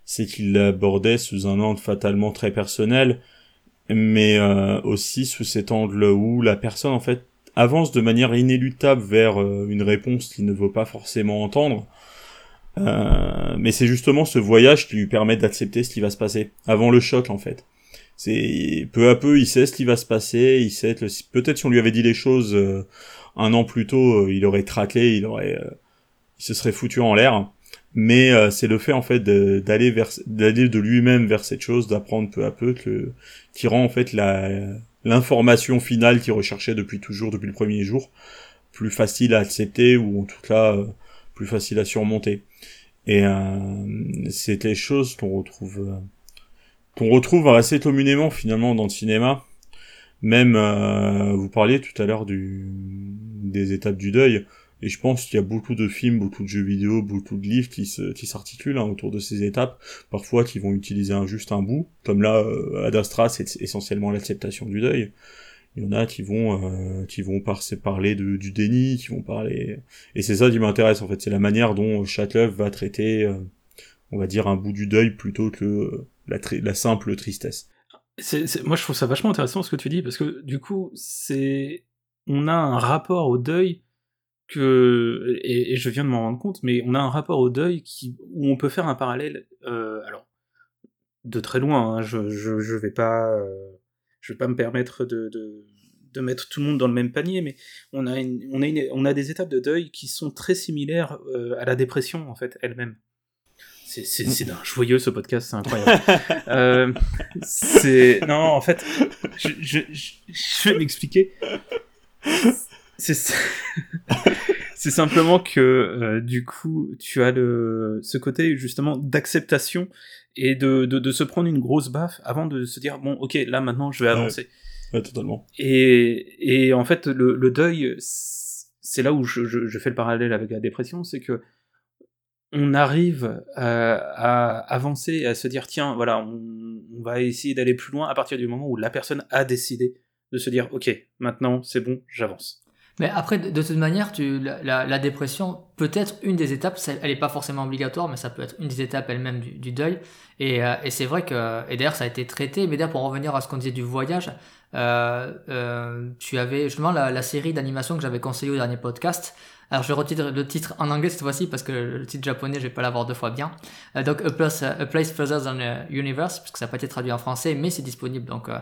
c'est qu'il l'abordait sous un angle fatalement très personnel, mais euh, aussi sous cet angle où la personne en fait avance de manière inéluctable vers euh, une réponse qu'il ne veut pas forcément entendre. Euh, mais c'est justement ce voyage qui lui permet d'accepter ce qui va se passer avant le choc en fait. C'est peu à peu il sait ce qui va se passer, il sait peut-être si on lui avait dit les choses euh, un an plus tôt, euh, il aurait traqué, il aurait, il se serait foutu en l'air. Mais c'est le fait en fait d'aller vers, d'aller de lui-même vers cette chose, d'apprendre peu à peu que, qui rend en fait la l'information finale qu'il recherchait depuis toujours, depuis le premier jour, plus facile à accepter ou en tout cas plus facile à surmonter. Et euh, c'est les choses qu'on retrouve qu'on retrouve assez communément finalement dans le cinéma. Même euh, vous parliez tout à l'heure des étapes du deuil. Et je pense qu'il y a beaucoup de films, beaucoup de jeux vidéo, beaucoup de livres qui se, qui s'articulent hein, autour de ces étapes. Parfois, qui vont utiliser un, juste un bout. Comme là, euh, Ad c'est essentiellement l'acceptation du deuil. Il y en a qui vont, euh, qui vont par parler de, du déni, qui vont parler. Et c'est ça qui m'intéresse en fait. C'est la manière dont Châteauneuf va traiter, euh, on va dire, un bout du deuil plutôt que la, simple tristesse. Moi, je trouve ça vachement intéressant ce que tu dis parce que du coup, c'est on a un rapport au deuil que et, et je viens de m'en rendre compte, mais on a un rapport au deuil qui où on peut faire un parallèle. Euh, alors de très loin, hein, je, je, je vais pas euh, je vais pas me permettre de, de, de mettre tout le monde dans le même panier, mais on a une, on a une, on a des étapes de deuil qui sont très similaires euh, à la dépression en fait elle-même. C'est, c'est, c'est d'un joyeux ce podcast, c'est incroyable. euh, c'est non en fait, je, je, je vais m'expliquer. C'est c'est simplement que euh, du coup tu as le ce côté justement d'acceptation et de, de, de se prendre une grosse baffe avant de se dire bon ok là maintenant je vais avancer. Ouais, ouais totalement. Et, et en fait le, le deuil c'est là où je, je, je, fais le parallèle avec la dépression, c'est que on arrive à, à, avancer, à se dire tiens voilà on, on va essayer d'aller plus loin à partir du moment où la personne a décidé de se dire ok maintenant c'est bon j'avance. Mais après, de toute manière, tu, la, la, dépression peut être une des étapes, elle n'est pas forcément obligatoire, mais ça peut être une des étapes elle-même du, du, deuil. Et, euh, et c'est vrai que, et d'ailleurs ça a été traité, mais d'ailleurs pour revenir à ce qu'on disait du voyage, euh, euh, tu avais justement la, la série d'animation que j'avais conseillé au dernier podcast. Alors je retire le titre en anglais cette fois-ci parce que le titre japonais je vais pas l'avoir deux fois bien. Euh, donc A Place, A Place Further Than the Universe, parce que ça n'a pas été traduit en français, mais c'est disponible donc euh,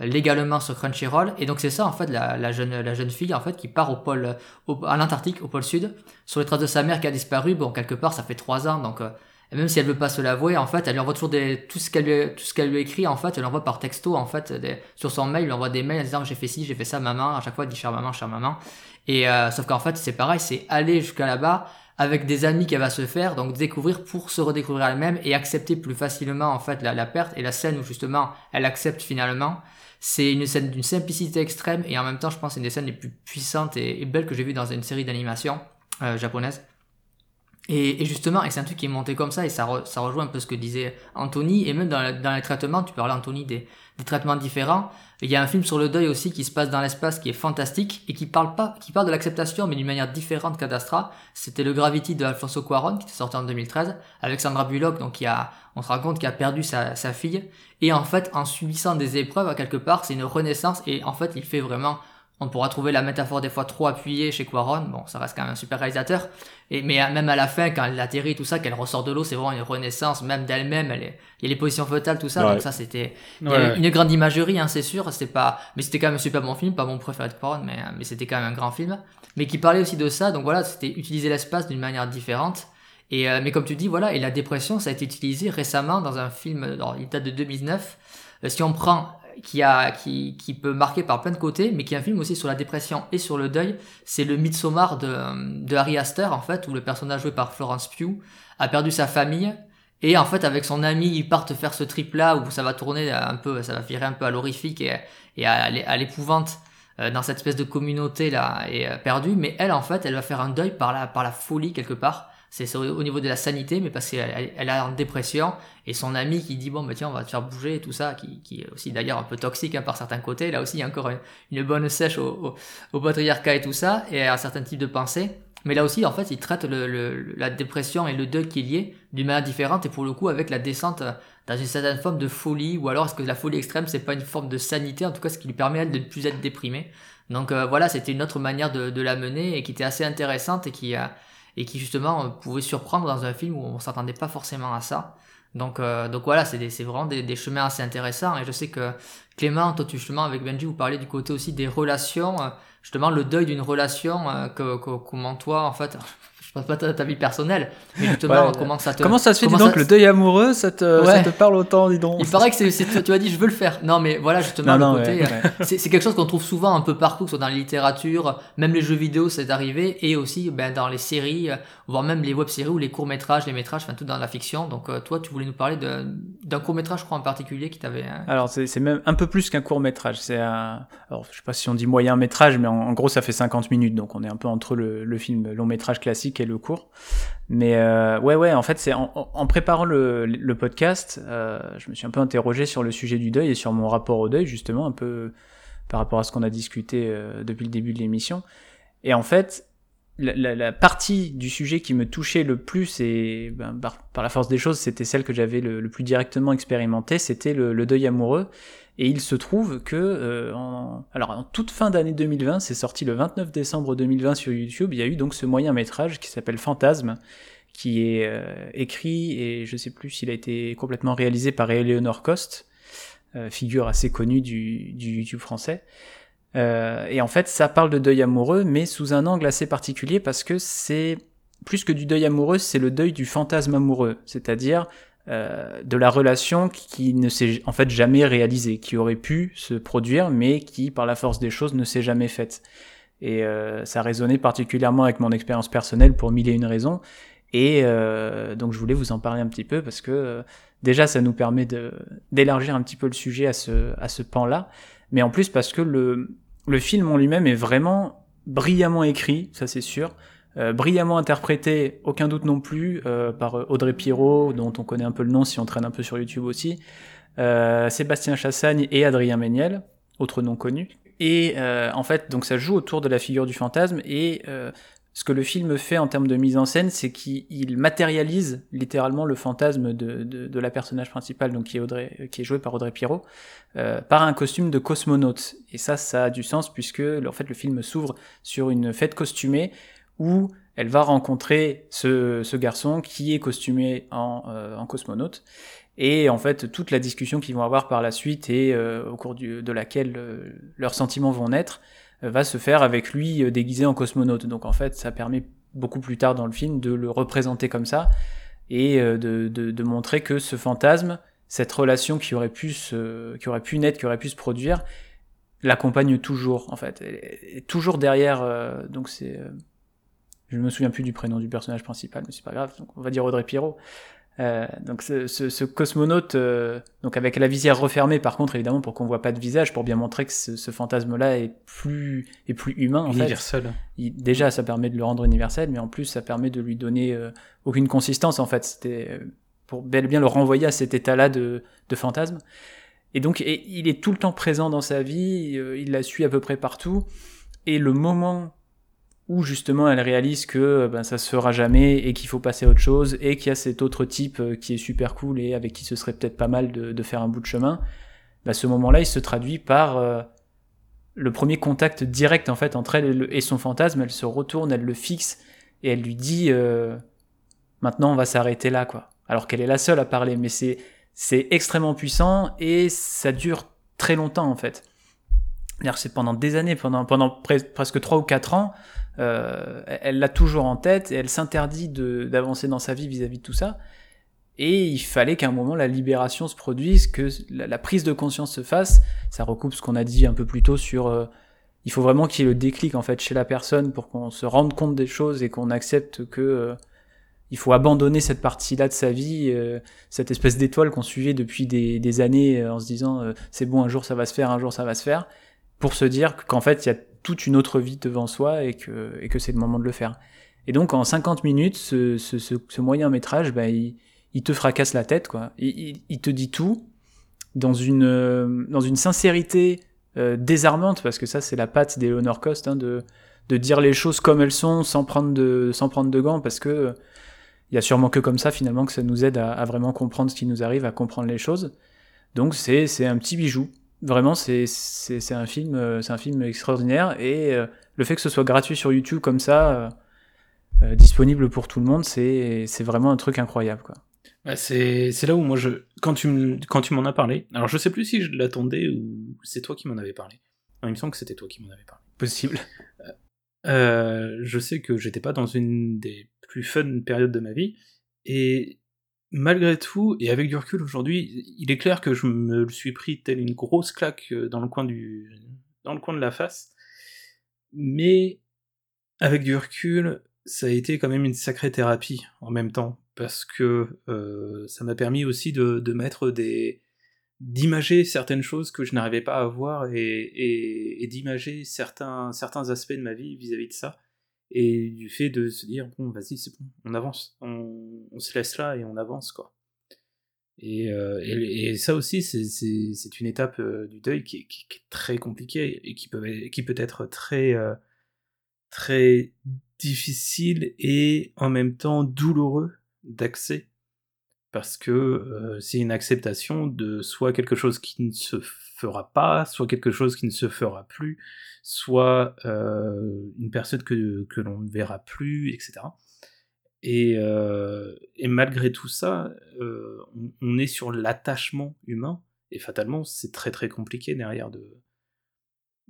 légalement sur Crunchyroll. Et donc c'est ça en fait la, la, jeune la jeune fille en fait qui part au pôle au, à l'Antarctique au pôle sud sur les traces de sa mère qui a disparu. Bon quelque part ça fait trois ans donc euh, même si elle veut pas se l'avouer en fait elle lui envoie toujours des tout ce qu'elle lui tout ce qu'elle lui écrit en fait elle envoie par texto en fait des, sur son mail elle lui envoie des mails en disant j'ai fait ci j'ai fait ça maman à chaque fois elle dit cher maman cher maman. Et euh, sauf qu'en fait c'est pareil c'est aller jusqu'à là-bas avec des amis qu'elle va se faire, donc découvrir pour se redécouvrir elle-même et accepter plus facilement en fait la, la perte et la scène où justement elle accepte finalement c'est une scène d'une simplicité extrême et en même temps, je pense, c'est une des scènes les plus puissantes et, belles que j'ai vues dans une série d'animation euh, japonaise. Et, justement, et c'est un truc qui est monté comme ça, et ça, ça rejoint un peu ce que disait Anthony, et même dans, dans les traitements, tu parlais Anthony des, des, traitements différents. Il y a un film sur le deuil aussi qui se passe dans l'espace qui est fantastique, et qui parle pas, qui parle de l'acceptation, mais d'une manière différente qu'Adastra. C'était le Gravity de Alfonso Cuaron, qui était sorti en 2013, avec Sandra Bullock, donc qui a, on se rend compte qu'il a perdu sa, sa fille, et en fait, en subissant des épreuves, à quelque part, c'est une renaissance, et en fait, il fait vraiment on pourra trouver la métaphore des fois trop appuyée chez Quaron. Bon, ça reste quand même un super réalisateur. Et, mais même à la fin, quand elle atterrit, tout ça, qu'elle ressort de l'eau, c'est vraiment une renaissance, même d'elle-même. Elle il y a les positions fœtales, tout ça. Donc ça, c'était une grande imagerie, hein, c'est sûr. C'était pas, mais c'était quand même un super bon film, pas mon préféré de Quaron, mais, mais c'était quand même un grand film. Mais qui parlait aussi de ça. Donc voilà, c'était utiliser l'espace d'une manière différente. Et, euh, mais comme tu dis, voilà, et la dépression, ça a été utilisé récemment dans un film, alors, il date de 2009. Euh, si on prend qui, a, qui, qui peut marquer par plein de côtés, mais qui est un film aussi sur la dépression et sur le deuil. C'est le Midsommar de, de Harry Astor, en fait, où le personnage joué par Florence Pugh a perdu sa famille. Et en fait, avec son ami, ils partent faire ce trip-là où ça va tourner un peu, ça va virer un peu à l'horrifique et, et à, l'épouvante euh, dans cette espèce de communauté là et euh, perdue. Mais elle, en fait, elle va faire un deuil par la, par la folie quelque part c'est au niveau de la sanité, mais parce qu'elle elle est en dépression, et son ami qui dit, bon, bah tiens, on va te faire bouger, et tout ça, qui, qui est aussi d'ailleurs un peu toxique hein, par certains côtés, là aussi, il y a encore une, bonne sèche au, au, patriarcat et tout ça, et à un certain type de pensée. Mais là aussi, en fait, il traite le, la dépression et le deuil qui est lié d'une manière différente, et pour le coup, avec la descente dans une certaine forme de folie, ou alors est-ce que la folie extrême, c'est pas une forme de sanité, en tout cas, ce qui lui permet elle, de ne plus être déprimée. Donc euh, voilà, c'était une autre manière de, de la mener, et qui était assez intéressante, et qui a et qui justement pouvait surprendre dans un film où on s'attendait pas forcément à ça. Donc, euh, donc voilà, c'est vraiment des, des, chemins assez intéressants. Et je sais que Clément, toi, tu, justement, avec Benji, vous parlez du côté aussi des relations, euh, justement, le deuil d'une relation, euh, que, que, comment toi, en fait, je pense pas ta, ta vie personnelle, mais justement, comment ça te. Comment ça se fait, dis donc, le deuil amoureux, ça te, ça te parle autant, dis donc Il paraît que c'est, tu as dit, je veux le faire. Non, mais voilà, justement, le côté. c'est, quelque chose qu'on trouve souvent un peu partout, soit dans la littérature, même les jeux vidéo, c'est arrivé, et aussi ben, dans les séries, voire même les web-séries ou les courts-métrages, les métrages, enfin tout dans la fiction. Donc, euh, toi, tu voulais nous parler d'un court-métrage, je crois, en particulier qui t'avait. Hein. Alors, c'est, même un peu plus qu'un court-métrage. C'est un. Alors, je sais pas si on dit moyen-métrage, mais en, gros, ça fait 50 minutes, donc on est un peu entre le, le film long-métrage classique le cours. Mais euh, ouais, ouais, en fait, c'est en, préparant le, podcast, euh, je me suis un peu interrogé sur le sujet du deuil et sur mon rapport au deuil, justement, un peu par rapport à ce qu'on a discuté euh, depuis le début de l'émission. Et en fait, la, partie du sujet qui me touchait le plus et ben, par, la force des choses, c'était celle que j'avais le, plus directement expérimenté, c'était le, deuil amoureux. Et il se trouve que, euh, en, toute fin d'année 2020, c'est sorti le 29 décembre 2020 sur YouTube, il y a eu donc ce moyen métrage qui s'appelle Fantasme, qui est euh, écrit et je sais plus s'il a été complètement réalisé par Eleanor Cost, euh, figure assez connue du, du YouTube français. Et en fait, ça parle de deuil amoureux, mais sous un angle assez particulier parce que c'est plus que du deuil amoureux, c'est le deuil du fantasme amoureux, c'est-à-dire euh, de la relation qui ne s'est en fait jamais réalisée, qui aurait pu se produire, mais qui, par la force des choses, ne s'est jamais faite. Et euh, ça résonnait particulièrement avec mon expérience personnelle pour mille et une raisons. Et euh, donc je voulais vous en parler un petit peu parce que déjà ça nous permet d'élargir un petit peu le sujet à ce, à ce pan-là, mais en plus parce que le, le film en lui-même est vraiment brillamment écrit, ça c'est sûr. Euh, brillamment interprété, aucun doute non plus, euh, par euh, Audrey Pirot, dont on connaît un peu le nom si on traîne un peu sur YouTube aussi, Sébastien Chassagne et Adrien Méniel, autres noms connus. Et en fait, donc ça joue autour de la figure du fantasme et ce que le film fait en termes de mise en scène, c'est qu'il matérialise littéralement le fantasme de, la personnage principale, donc qui est, Audrey, qui est joué par Audrey euh, par un costume de cosmonaute. Et ça, ça a du sens puisque en fait le film s'ouvre sur une fête costumée où elle va rencontrer ce, ce garçon qui est costumé en, euh, en, cosmonaute. Et en fait, toute la discussion qu'ils vont avoir par la suite et euh, au cours du, de laquelle euh, leurs sentiments vont naître euh, va se faire avec lui euh, déguisé en cosmonaute. Donc en fait, ça permet beaucoup plus tard dans le film de le représenter comme ça et de, de, de montrer que ce fantasme, cette relation qui aurait pu se, qui aurait pu naître, qui aurait pu se produire, l'accompagne toujours en fait, est toujours derrière. donc c'est je me souviens plus du prénom du personnage principal, mais c'est pas grave. Donc on va dire Audrey Pirot. Euh, donc ce, ce, ce cosmonaute, euh, donc avec la visière refermée, par contre évidemment pour qu'on voit pas de visage, pour bien montrer que ce, ce fantasme-là est plus est plus humain. En universel. Fait. déjà, ça permet de le rendre universel, mais en plus ça permet de lui donner euh, aucune consistance. En fait, c'était euh, pour bel et bien le renvoyer à cet état-là de, de fantasme. Et donc et, il est tout le temps présent dans sa vie, euh, il la suit à peu près partout. Et le moment où justement elle réalise que ben, ça se fera jamais et qu'il faut passer à autre chose et qu'il y a cet autre type euh, qui est super cool et avec qui ce serait peut-être pas mal de, faire un bout de chemin, ben, ce moment-là il se traduit par euh, le premier contact direct en fait entre elle et, son fantasme, elle se retourne, elle le fixe et elle lui dit euh, maintenant on va s'arrêter là quoi. Alors qu'elle est la seule à parler, mais c'est extrêmement puissant et ça dure très longtemps en fait. C'est pendant des années, pendant, pendant presque 3 ou 4 ans, euh, elle l'a toujours en tête et elle s'interdit d'avancer dans sa vie vis-à-vis de tout ça. Et il fallait qu'à un moment la libération se produise, que la, prise de conscience se fasse. Ça recoupe ce qu'on a dit un peu plus tôt sur. Euh, il faut vraiment qu'il y ait le déclic en fait chez la personne pour qu'on se rende compte des choses et qu'on accepte que euh, il faut abandonner cette partie-là de sa vie, cette espèce d'étoile qu'on suivait depuis des, des années en se disant c'est bon un jour ça va se faire, un jour ça va se faire, pour se dire qu'en fait il y a toute une autre vie devant soi et que, c'est le moment de le faire. Et donc en 50 minutes, ce, moyen métrage, bah, il, te fracasse la tête, quoi. Il, il, te dit tout dans une, euh, sincérité euh, désarmante, parce que ça c'est la patte d'Eleanor Cost, hein, de, dire les choses comme elles sont sans prendre de, sans prendre de gants, parce que il y a sûrement que comme ça finalement que ça nous aide à, à vraiment comprendre ce qui nous arrive, à comprendre les choses. Donc c'est un petit bijou. Vraiment, c'est un film, euh, c'est un film extraordinaire et euh, le fait que ce soit gratuit sur YouTube comme ça, euh, disponible pour tout le monde, c'est vraiment un truc incroyable, quoi. Bah, c'est là où moi je quand tu quand tu m'en as parlé, alors je sais plus si je l'attendais ou c'est toi qui m'en avais parlé. il me semble que c'était toi qui m'en avais parlé. Possible. je sais que j'étais pas dans une des plus fun périodes de ma vie et malgré tout, et avec du recul aujourd'hui, il est clair que je me suis pris tel une grosse claque euh, dans le coin du, dans le coin de la face. Mais avec du recul, ça a été quand même une sacrée thérapie en même temps, parce que euh, ça m'a permis aussi de, de mettre des, d'imager certaines choses que je n'arrivais pas à voir et, et, d'imager certains aspects de ma vie vis-à-vis de ça et du fait de se dire bon vas-y c'est bon on avance. On, on, se laisse là et on avance quoi. Et, euh, et, ça aussi c'est une étape euh, du deuil qui est, qui, est, très compliquée et qui peut qui peut être très euh, très difficile et en même temps douloureux d'accès parce que euh, c'est une acceptation de soit quelque chose qui ne se fera pas, soit quelque chose qui ne se fera plus, soit euh, une personne que, que l'on ne verra plus, etc. Et, euh, et malgré tout ça, euh, on, on, est sur l'attachement humain, et fatalement, c'est très très compliqué derrière de,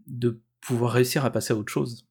de pouvoir réussir à passer à autre chose.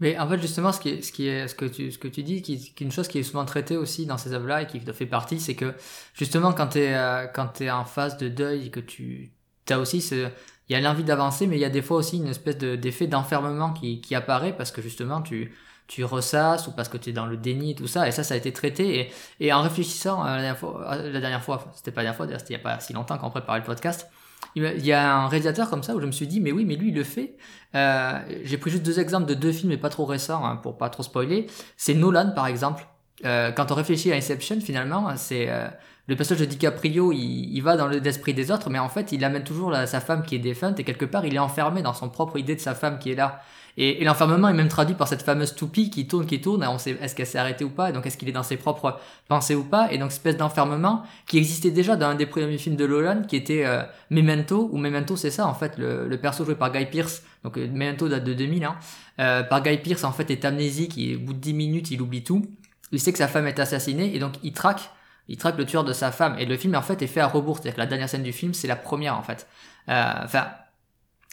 Mais en fait, justement, ce qui est, ce qui est, ce que tu, ce que tu dis, qui, qui est une chose qui est souvent traitée aussi dans ces œuvres-là et qui fait partie, c'est que justement, quand tu es, euh, quand t'es en phase de deuil et que tu, as aussi ce, il y a l'envie d'avancer, mais il y a des fois aussi une espèce de, d'effet d'enfermement qui, qui apparaît parce que justement, tu, tu ressasses ou parce que tu es dans le déni et tout ça. Et ça, ça a été traité. Et, et en réfléchissant la dernière fois, la dernière fois, c'était pas la dernière fois, c'était il y a pas si longtemps qu'on préparait le podcast, il y a un réalisateur comme ça où je me suis dit, mais oui, mais lui, il le fait. Euh, j'ai pris juste deux exemples de deux films, mais pas trop récents, hein, pour pas trop spoiler. C'est Nolan, par exemple. Euh, quand on réfléchit à Inception, finalement, c'est euh, le personnage de DiCaprio, il, il va dans l'esprit des autres, mais en fait, il amène toujours sa femme qui est défunte, et quelque part, il est enfermé dans son propre idée de sa femme qui est là. Et, et l'enfermement est même traduit par cette fameuse toupie qui tourne, qui tourne, et on sait est-ce qu'elle s'est arrêtée ou pas, et donc est-ce qu'il est dans ses propres pensées ou pas, et donc espèce d'enfermement qui existait déjà dans un des premiers films de Nolan, qui était euh, Memento, ou Memento c'est ça en fait, le, le, perso joué par Guy Pearce, donc euh, Memento date de 2000, hein, euh, par Guy Pearce en fait est amnésique, et au bout de 10 minutes il oublie tout, il sait que sa femme est assassinée, et donc il traque il traque le tueur de sa femme et le film en fait est fait à rebours. C'est-à-dire que la dernière scène du film c'est la première en fait. Euh, enfin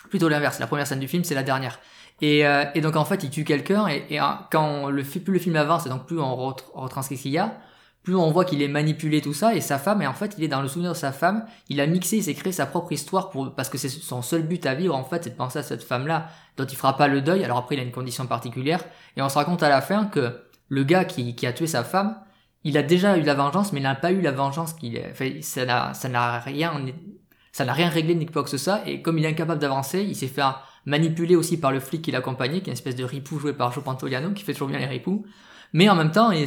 plutôt l'inverse. La première scène du film c'est la dernière. Et, euh, et, donc en fait, il tue quelqu'un et, et, quand le, plus le film avance et donc plus on retranscrit ce qu'il y a, plus on voit qu'il est manipulé tout ça et sa femme et en fait il est dans le souvenir de sa femme, il a mixé, il s'est créé sa propre histoire pour parce que c'est son seul but à vivre en fait, c'est de penser à cette femme là dont il fera pas le deuil. Alors après il a une condition particulière et on se raconte à la fin que le gars qui, qui a tué sa femme, il a déjà eu la vengeance mais il n'a pas eu la vengeance qu'il fait ça n'a ça n'a rien ça n'a rien réglé ni quoi que ce soit et comme il est incapable d'avancer, il s'est fait un, manipulé aussi par le flic qui l'accompagnait, qui est une espèce de ripou joué par Joe Pantoliano, qui fait toujours bien les ripoux. Mais en même temps, et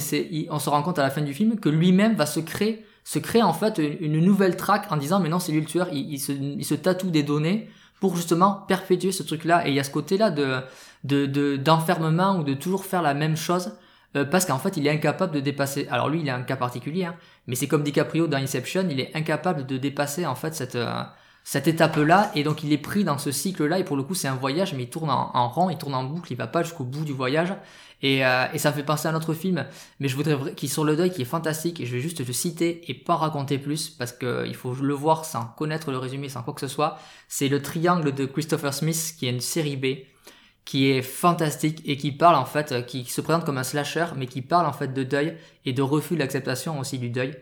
on se rend compte à la fin du film que lui-même va se créer, se créer en fait une, nouvelle traque en disant mais non c'est lui le tueur, il, se, il se tatoue des données pour justement perpétuer ce truc-là. Et il y a ce côté-là de, de, d'enfermement ou de toujours faire la même chose euh, parce qu'en fait il est incapable de dépasser. Alors lui il a un cas particulier, hein, mais c'est comme DiCaprio dans Inception, il est incapable de dépasser en fait cette euh, cette étape-là, et donc il est pris dans ce cycle-là, et pour le coup c'est un voyage, mais il tourne en, rang, il tourne en boucle, il va pas jusqu'au bout du voyage, et, euh, ça fait penser à un autre film, mais je voudrais qui sur le deuil, qui est fantastique, et je vais juste le citer et pas raconter plus, parce que il faut le voir sans connaître le résumé, sans quoi que ce soit, c'est le triangle de Christopher Smith, qui est une série B, qui est fantastique et qui parle en fait, euh, qui se présente comme un slasher, mais qui parle en fait de deuil et de refus de l'acceptation aussi du deuil.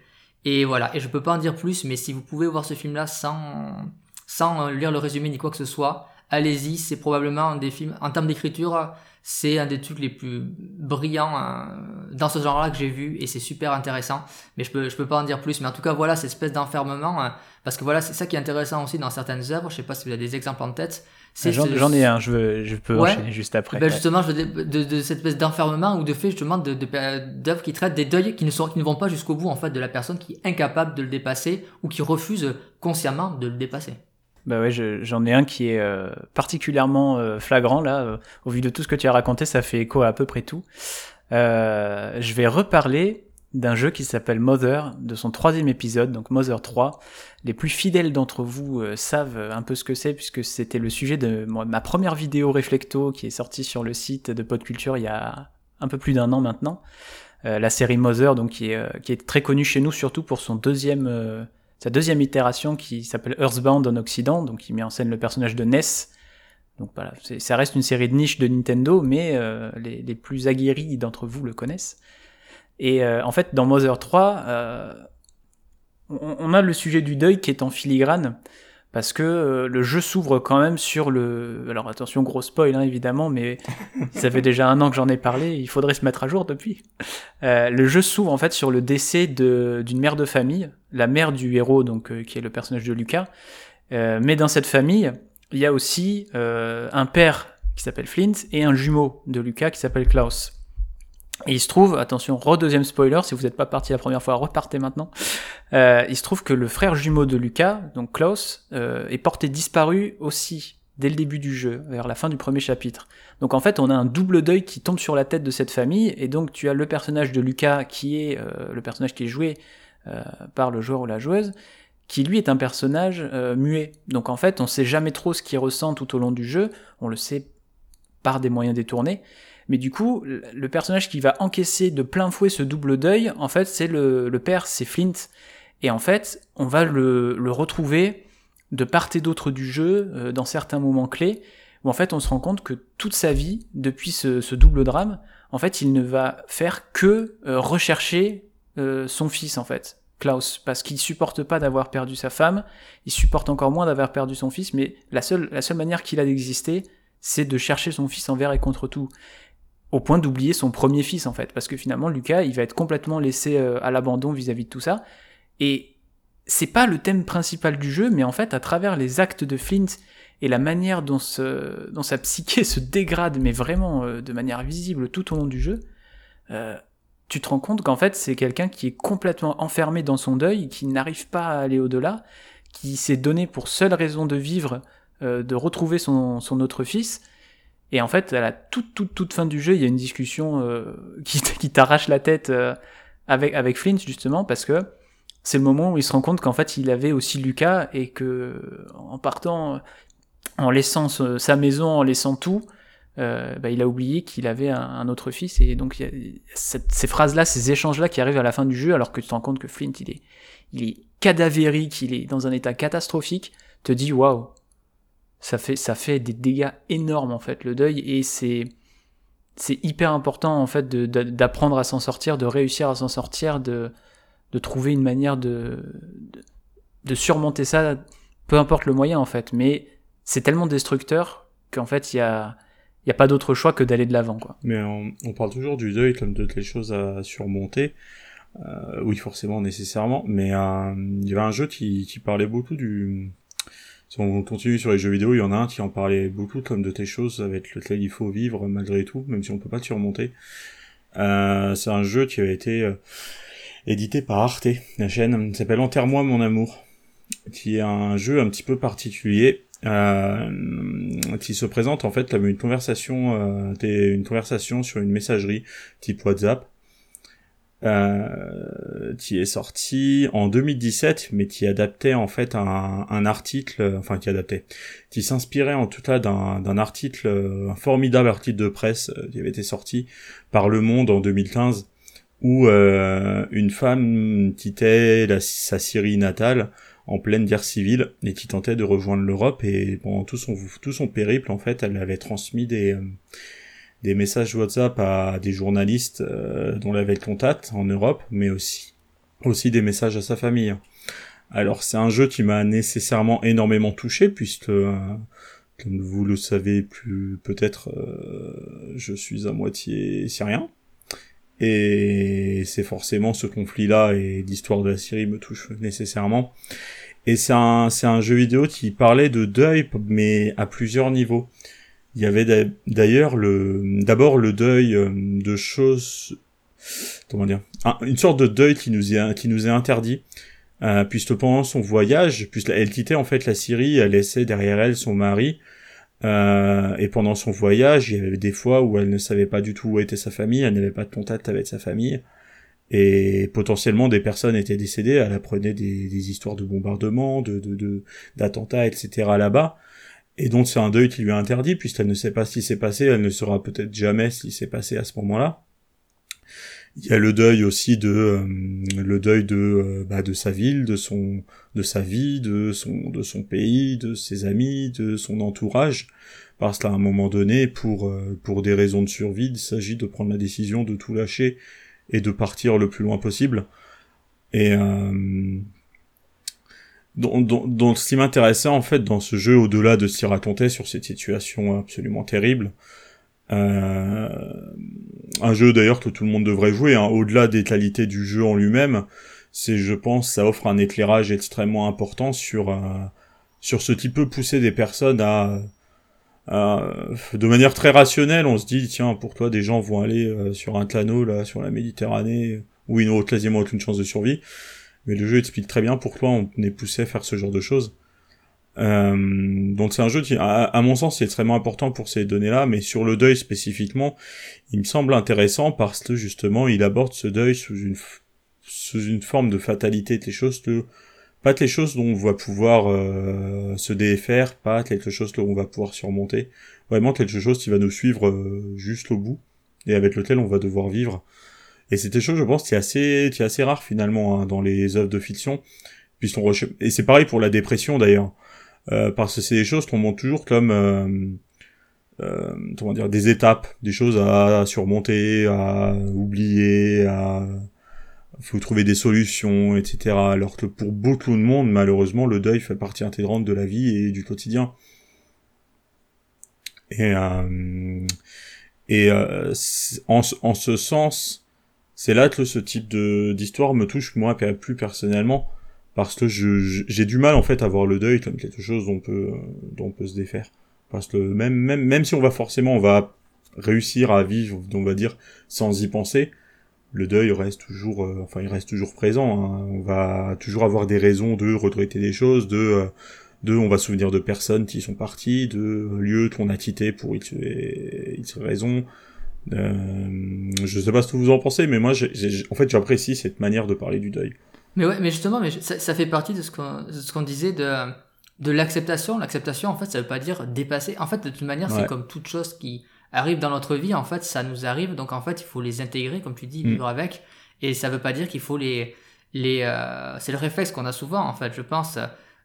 Et voilà, et je peux pas en dire plus, mais si vous pouvez voir ce film-là sans, sans lire le résumé ni quoi que ce soit, allez-y, c'est probablement un des films, en termes d'écriture, c'est un des trucs les plus brillants euh, dans ce genre-là que j'ai vu et c'est super intéressant. Mais je peux, je peux pas en dire plus. Mais en tout cas, voilà, cette espèce d'enfermement, euh, parce que voilà, c'est ça qui est intéressant aussi dans certaines œuvres. Je sais pas si vous avez des exemples en tête. J'en ai un, je, veux, je peux enchaîner juste après. Ben justement, je de, de, cette espèce d'enfermement ou de fait justement de d'œuvres qui traitent des deuils qui ne, sont, qui ne vont pas jusqu'au bout en fait de la personne qui est incapable de le dépasser ou qui refuse consciemment de le dépasser. Bah ouais, j'en ai un qui est euh, particulièrement euh, flagrant là. Euh, au vu de tout ce que tu as raconté, ça fait écho à à peu près tout. je vais reparler d'un jeu qui s'appelle Mother, de son troisième épisode, donc Mother 3. Les plus fidèles d'entre vous savent un peu ce que c'est, puisque c'était le sujet de ma première vidéo Reflecto qui est sortie sur le site de Podculture il y a un peu plus d'un an maintenant. la série Mother, donc qui est, qui est très connue chez nous, surtout pour son deuxième sa deuxième itération qui s'appelle Earthbound en Occident, donc qui met en scène le personnage de Ness. Donc voilà, ça reste une série de niche de Nintendo, mais euh, les, plus aguerris d'entre vous le connaissent. Et euh, en fait, dans Mother 3, euh, on, a le sujet du deuil qui est en filigrane, parce que euh, le jeu s'ouvre quand même sur le... Alors attention, gros spoil hein, évidemment, mais ça fait déjà un an que j'en ai parlé, il faudrait se mettre à jour depuis. Euh, le jeu s'ouvre en fait sur le décès d'une mère de famille, la mère du héros, donc euh, qui est le personnage de Lucas. mais dans cette famille, il y a aussi un père qui s'appelle Flint et un jumeau de Lucas qui s'appelle Klaus. Et il se trouve, attention, re-deuxième spoiler, si vous n'êtes pas parti la première fois, repartez maintenant. Euh, il se trouve que le frère jumeau de Lucas, donc Klaus, euh, est porté disparu aussi dès le début du jeu, vers la fin du premier chapitre. Donc en fait, on a un double deuil qui tombe sur la tête de cette famille, et donc tu as le personnage de Lucas qui est euh, le personnage qui est joué par le joueur ou la joueuse, qui lui est un personnage muet. Donc en fait, on sait jamais trop ce qu'il ressent tout au long du jeu, on le sait par des moyens détournés. Mais du coup, le personnage qui va encaisser de plein fouet ce double deuil, en fait, c'est le, père, c'est Flint. Et en fait, on va le, retrouver de part et d'autre du jeu, euh, dans certains moments clés, où en fait on se rend compte que toute sa vie, depuis ce, double drame, en fait il ne va faire que euh, rechercher euh, son fils en fait, Klaus, parce qu'il supporte pas d'avoir perdu sa femme, il supporte encore moins d'avoir perdu son fils, mais la seule, la seule manière qu'il a d'exister, c'est de chercher son fils envers et contre tout au point d'oublier son premier fils en fait, parce que finalement Lucas il va être complètement laissé euh, à l'abandon vis-à-vis de tout ça, et c'est pas le thème principal du jeu, mais en fait à travers les actes de Flint et la manière dont, sa psyché se dégrade, mais vraiment euh, de manière visible tout au long du jeu, euh, tu te rends compte qu'en fait c'est quelqu'un qui est complètement enfermé dans son deuil, qui n'arrive pas à aller au-delà, qui s'est donné pour seule raison de vivre, de retrouver son autre fils, et en fait, à la toute, toute, toute fin du jeu, il y a une discussion euh, qui, t'arrache la tête euh, avec, avec Flint, justement, parce que c'est le moment où il se rend compte qu'en fait, il avait aussi Lucas et que, en partant, en laissant sa maison, en laissant tout, euh, bah, il a oublié qu'il avait un, autre fils. Et donc, il y a ces phrases-là, ces échanges-là qui arrivent à la fin du jeu, alors que tu te rends compte que Flint, il est, il est cadavérique, il est dans un état catastrophique, te dit waouh, ça fait, ça fait des dégâts énormes en fait le deuil et c'est c'est hyper important en fait d'apprendre à s'en sortir, de réussir à s'en sortir, de, de trouver une manière de, de, surmonter ça, peu importe le moyen en fait. Mais c'est tellement destructeur qu'en fait il y a n'y a pas d'autre choix que d'aller de l'avant quoi. Mais on, parle toujours du deuil comme de les choses à surmonter. Euh, oui forcément nécessairement, mais euh, il y avait un jeu qui, qui parlait beaucoup du si on continue sur les jeux vidéo, il y en a un qui en parlait beaucoup comme de tes choses avec lequel il faut vivre malgré tout, même si on peut pas te surmonter. Euh, c'est un jeu qui a été euh, édité par Arte, la chaîne, s'appelle Enterre-moi mon amour, qui est un jeu un petit peu particulier, euh, qui se présente en fait comme une conversation, euh, une conversation sur une messagerie type WhatsApp, euh, qui est sorti en 2017, mais qui adaptait en fait un, un article, enfin qui adaptait, qui s'inspirait en tout cas d'un article, un formidable article de presse euh, qui avait été sorti par Le Monde en 2015, où euh, une femme quittait sa Syrie natale en pleine guerre civile et qui tentait de rejoindre l'Europe. Et pendant tout son tout son périple en fait elle avait transmis des euh, des messages WhatsApp à des journalistes euh, dont elle avait le contact en Europe, mais aussi aussi des messages à sa famille. Alors c'est un jeu qui m'a nécessairement énormément touché puisque euh, comme vous le savez plus peut-être euh, je suis à moitié syrien et c'est forcément ce conflit-là et l'histoire de la Syrie me touche nécessairement. Et c'est un, c'est un jeu vidéo qui parlait de deuil, mais à plusieurs niveaux. Il y avait d'ailleurs le, d'abord le deuil euh, de choses, comment dire, une sorte de deuil qui nous est, interdit, euh, puisque pendant son voyage, puisqu'elle quittait en fait la Syrie, elle laissait derrière elle son mari, euh, et pendant son voyage, il y avait des fois où elle ne savait pas du tout où était sa famille, elle n'avait pas de contact avec sa famille, et potentiellement des personnes étaient décédées, elle apprenait des, histoires de bombardements, de, de, d'attentats, etc. là-bas, et donc c'est un deuil qui lui est interdit puisqu'elle ne sait pas ce qui s'est passé, elle ne saura peut-être jamais ce qui s'est passé à ce moment-là. Il y a le deuil aussi de euh, le deuil de euh, bah, de sa ville, de son de sa vie, de son de son pays, de ses amis, de son entourage parce qu'à un moment donné pour euh, pour des raisons de survie, il s'agit de prendre la décision de tout lâcher et de partir le plus loin possible. Et donc, ce qui m'intéressait en fait dans ce jeu, au-delà de s'y raconter sur cette situation absolument terrible, euh, un jeu d'ailleurs que tout le monde devrait jouer, hein, au-delà des qualités du jeu en lui-même, c'est, je pense, ça offre un éclairage extrêmement important sur euh, sur ce qui peut pousser des personnes à, de manière très rationnelle, on se dit tiens pour toi des gens vont aller euh, sur un canot là sur la Méditerranée où ils n'ont quasiment aucune chance de survie mais le jeu explique très bien pourquoi on est poussé à faire ce genre de choses. Euh, donc c'est un jeu qui, à, mon sens, c'est extrêmement important pour ces données-là, mais sur le deuil spécifiquement, il me semble intéressant parce que justement, il aborde ce deuil sous une sous une forme de fatalité, des choses que pas les choses dont on va pouvoir euh, se défaire, pas quelque chose que l'on va pouvoir surmonter, vraiment quelque chose qui va nous suivre euh, juste au bout et avec lequel on va devoir vivre. Et c'est quelque chose, je pense, qui est assez, qui est assez rare finalement hein, dans les œuvres de fiction, puisqu'on et c'est pareil pour la dépression d'ailleurs, euh, parce que c'est des choses qu'on montre toujours comme, euh, euh, comment dire, des étapes, des choses à surmonter, à oublier, à faut trouver des solutions, etc. Alors que pour beaucoup de monde, malheureusement, le deuil fait partie intégrante de la vie et du quotidien. Et, euh, et euh, en, en ce sens, c'est là que ce type de d'histoire me touche moi plus personnellement parce que je j'ai du mal en fait à voir le deuil comme quelque chose dont on peut dont on peut se défaire parce que même même même si on va forcément on va réussir à vivre on va dire sans y penser le deuil reste toujours euh, enfin il reste toujours présent hein. on va toujours avoir des raisons de regretter des choses de euh, de on va se souvenir de personnes qui sont parties de lieux qu'on a quittés pour x, x raisons euh, je sais pas ce que vous en pensez, mais moi, en fait, j'apprécie cette manière de parler du deuil. Mais ouais, mais justement, mais ça, ça fait partie de ce qu'on disait de de l'acceptation. L'acceptation, en fait, ça veut pas dire dépasser. En fait, de toute manière, c'est comme toute chose qui arrive dans notre vie. En fait, ça nous arrive. Donc, en fait, il faut les intégrer, comme tu dis, mm. vivre avec. Et ça veut pas dire qu'il faut les les. Euh, c'est le réflexe qu'on a souvent, en fait. Je pense.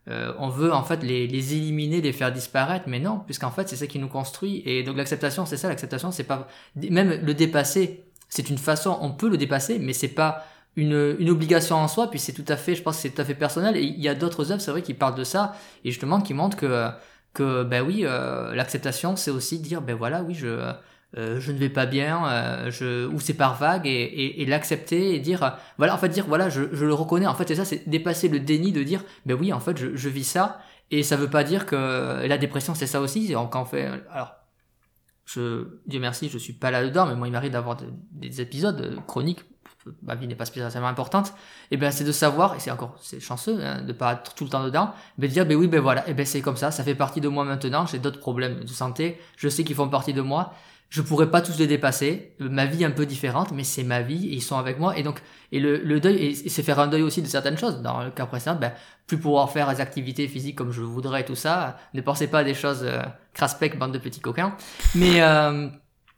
Euh, on veut en fait les, les, éliminer, les faire disparaître, mais non, puisqu'en fait c'est ça qui nous construit. Et donc l'acceptation, c'est ça. L'acceptation, c'est pas même le dépasser. C'est une façon, on peut le dépasser, mais c'est pas une, une, obligation en soi. Puis c'est tout à fait, je pense, c'est tout à fait personnel. Et il y a d'autres œuvres, c'est vrai, qui parlent de ça et justement qui montrent que que ben oui, euh, l'acceptation, c'est aussi dire ben voilà, oui, je euh, je ne vais pas bien, euh, je, ou c'est par vague, et, et, et l'accepter et dire, euh, voilà, en fait, dire, voilà, je, je le reconnais, en fait, c'est ça, c'est dépasser le déni de dire, ben oui, en fait, je, je vis ça, et ça veut pas dire que la dépression, c'est ça aussi, quand on fait, alors, je, Dieu merci, je suis pas là-dedans, mais moi, il m'arrive d'avoir des, épisodes chroniques, ma vie n'est pas spécialement importante, et ben c'est de savoir, et c'est encore, c'est chanceux, hein, de pas être tout le temps dedans, mais de dire, ben oui, ben voilà, et ben c'est comme ça, ça fait partie de moi maintenant, j'ai d'autres problèmes de santé, je sais qu'ils font partie de moi, je pourrais pas tous les dépasser. Ma vie est un peu différente, mais c'est ma vie et ils sont avec moi. Et donc, et le, le deuil, et, c'est faire un deuil aussi de certaines choses. Dans le cas précédent, ben, plus pouvoir faire des activités physiques comme je voudrais et tout ça. Ne pensez pas à des choses euh, craspec, bande de petits coquins. Mais euh,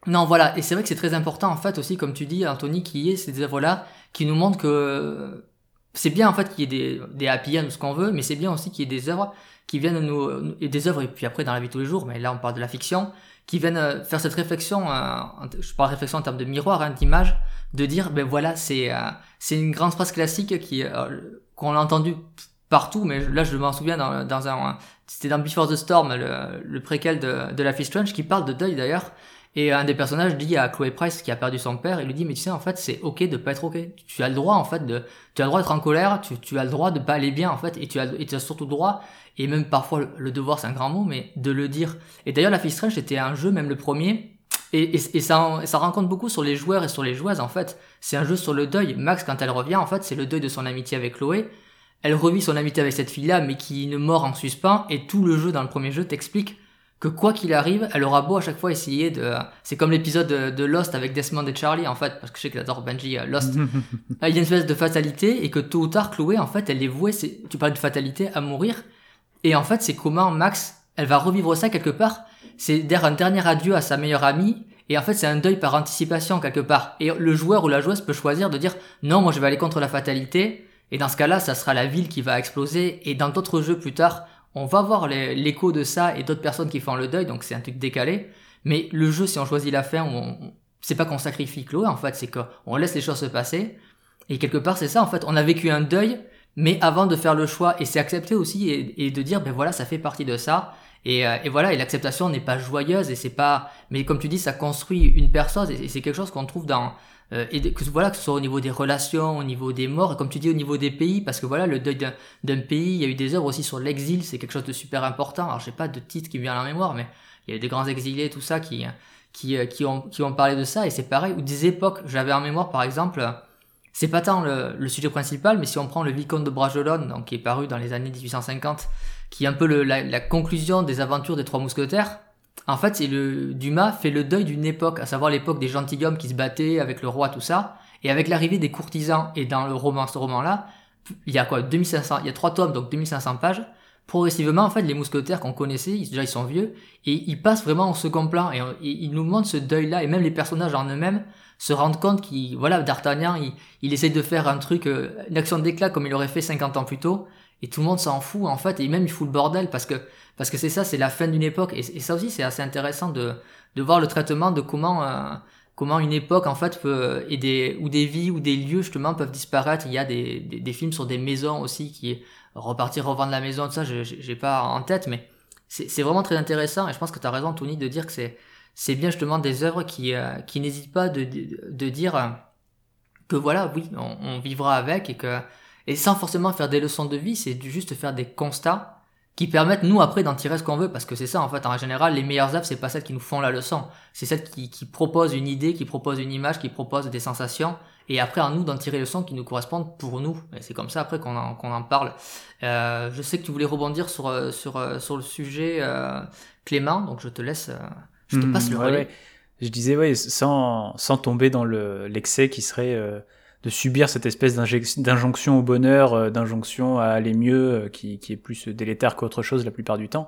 non, voilà. Et c'est vrai que c'est très important en fait aussi, comme tu dis, Anthony, qui est ces œuvres-là qui nous montrent que c'est bien en fait qu'il y ait des, des happy end ce qu'on veut, mais c'est bien aussi qu'il y ait des œuvres qui viennent nous et des œuvres et puis après dans la vie de tous les jours. Mais là, on parle de la fiction qui viennent euh, faire cette réflexion, euh, je parle réflexion en termes de miroir, hein, d'image, de dire, ben voilà, c'est euh, c'est une grande phrase classique qui qu'on a entendu partout, mais là je m'en souviens dans, un, c'était dans Before the Storm, le, le préquel de, de la Fish Strange, qui parle de deuil d'ailleurs, et un des personnages dit à Chloé Price qui a perdu son père, il lui dit mais tu sais en fait c'est ok de pas être ok. Tu as le droit en fait de, tu as le droit d'être en colère, tu, tu as le droit de pas aller bien en fait, et tu as, et tu as surtout le droit et même parfois le devoir c'est un grand mot, mais de le dire. Et d'ailleurs la Fille Strange c'était un jeu, même le premier, et, et, ça, ça rencontre beaucoup sur les joueurs et sur les joueuses en fait. C'est un jeu sur le deuil. Max quand elle revient en fait c'est le deuil de son amitié avec Chloé. Elle revit son amitié avec cette fille-là, mais qui ne mort en suspens, et tout le jeu dans le premier jeu t'explique que quoi qu'il arrive, elle aura beau à chaque fois essayer de... C'est comme l'épisode de, Lost avec Desmond et Charlie, en fait, parce que je sais que j'adore Benji euh, Lost. Il y a une espèce de fatalité, et que tôt ou tard, Chloé, en fait, elle est vouée, tu parles de fatalité, à mourir, et en fait, c'est comment Max, elle va revivre ça quelque part. C'est dire un dernier adieu à sa meilleure amie. Et en fait, c'est un deuil par anticipation quelque part. Et le joueur ou la joueuse peut choisir de dire non, moi je vais aller contre la fatalité. Et dans ce cas-là, ça sera la ville qui va exploser. Et dans d'autres jeux plus tard, on va voir l'écho de ça et d'autres personnes qui font le deuil. Donc c'est un truc décalé. Mais le jeu, si on choisit la fin, on, c'est pas qu'on sacrifie Chloé en fait, c'est qu'on laisse les choses se passer. Et quelque part, c'est ça en fait. On a vécu un deuil mais avant de faire le choix, et c'est accepter aussi et, de dire, ben voilà, ça fait partie de ça. Et, euh, et voilà, et l'acceptation n'est pas joyeuse et c'est pas, mais comme tu dis, ça construit une personne et, c'est quelque chose qu'on trouve dans, euh, et que voilà, que ce soit au niveau des relations, au niveau des morts, et comme tu dis, au niveau des pays, parce que voilà, le deuil d'un pays, il y a eu des œuvres aussi sur l'exil, c'est quelque chose de super important. Alors j'ai pas de titre qui me vient à la mémoire, mais il y a des grands exilés, tout ça, qui, qui, euh, qui ont, qui ont parlé de ça, et c'est pareil, ou des époques. J'avais en mémoire, par exemple, c'est pas tant le, sujet principal, mais si on prend le Vicomte de Bragelonne, donc qui est paru dans les années 1850, qui est un peu la, conclusion des aventures des Trois Mousquetaires, en fait, c'est le Dumas fait le deuil d'une époque, à savoir l'époque des gentilshommes qui se battaient avec le roi, tout ça, et avec l'arrivée des courtisans. Et dans le roman, ce roman-là, il y a quoi 2500, il y a trois tomes, donc 2500 pages. Progressivement, en fait, les mousquetaires qu'on connaissait, déjà ils sont vieux, et ils passent vraiment au second plan, et, ils nous montrent ce deuil-là, et même les personnages en eux-mêmes se rendre compte qu'il, voilà, D'Artagnan, il, il essaie de faire un truc, euh, une action d'éclat comme il aurait fait 50 ans plus tôt, et tout le monde s'en fout, en fait, et même il fout le bordel, parce que, parce que c'est ça, c'est la fin d'une époque, et, ça aussi, c'est assez intéressant de, de voir le traitement de comment, euh, comment une époque, en fait, peut, et des, ou des vies, ou des lieux, justement, peuvent disparaître. Il y a des, des, films sur des maisons aussi, qui, repartir, revendre la maison, tout ça, j'ai pas en tête, mais c'est vraiment très intéressant, et je pense que tu as raison, Tony, de dire que c'est, c'est bien justement des œuvres qui, euh, qui n'hésitent pas de, de, dire euh, que voilà, oui, on, vivra avec et que et sans forcément faire des leçons de vie, c'est juste faire des constats qui permettent nous après d'en tirer ce qu'on veut. Parce que c'est ça en fait en général les meilleures œuvres c'est pas celles qui nous font la leçon. C'est celles qui, qui proposent une idée qui proposent une image qui proposent des sensations. Et après à nous d'en tirer le son qui nous correspondent pour nous. Et c'est comme ça après qu'on en, parle. Euh, je sais que tu voulais rebondir sur sur sur le sujet Clément. Donc je te laisse je te passe le hmm, relais. Je disais, ouais, sans, sans tomber dans l'excès qui serait euh, de subir cette espèce d'injonction au bonheur, euh, d'injonction à aller mieux, euh, qui, est plus délétère qu'autre chose la plupart du temps.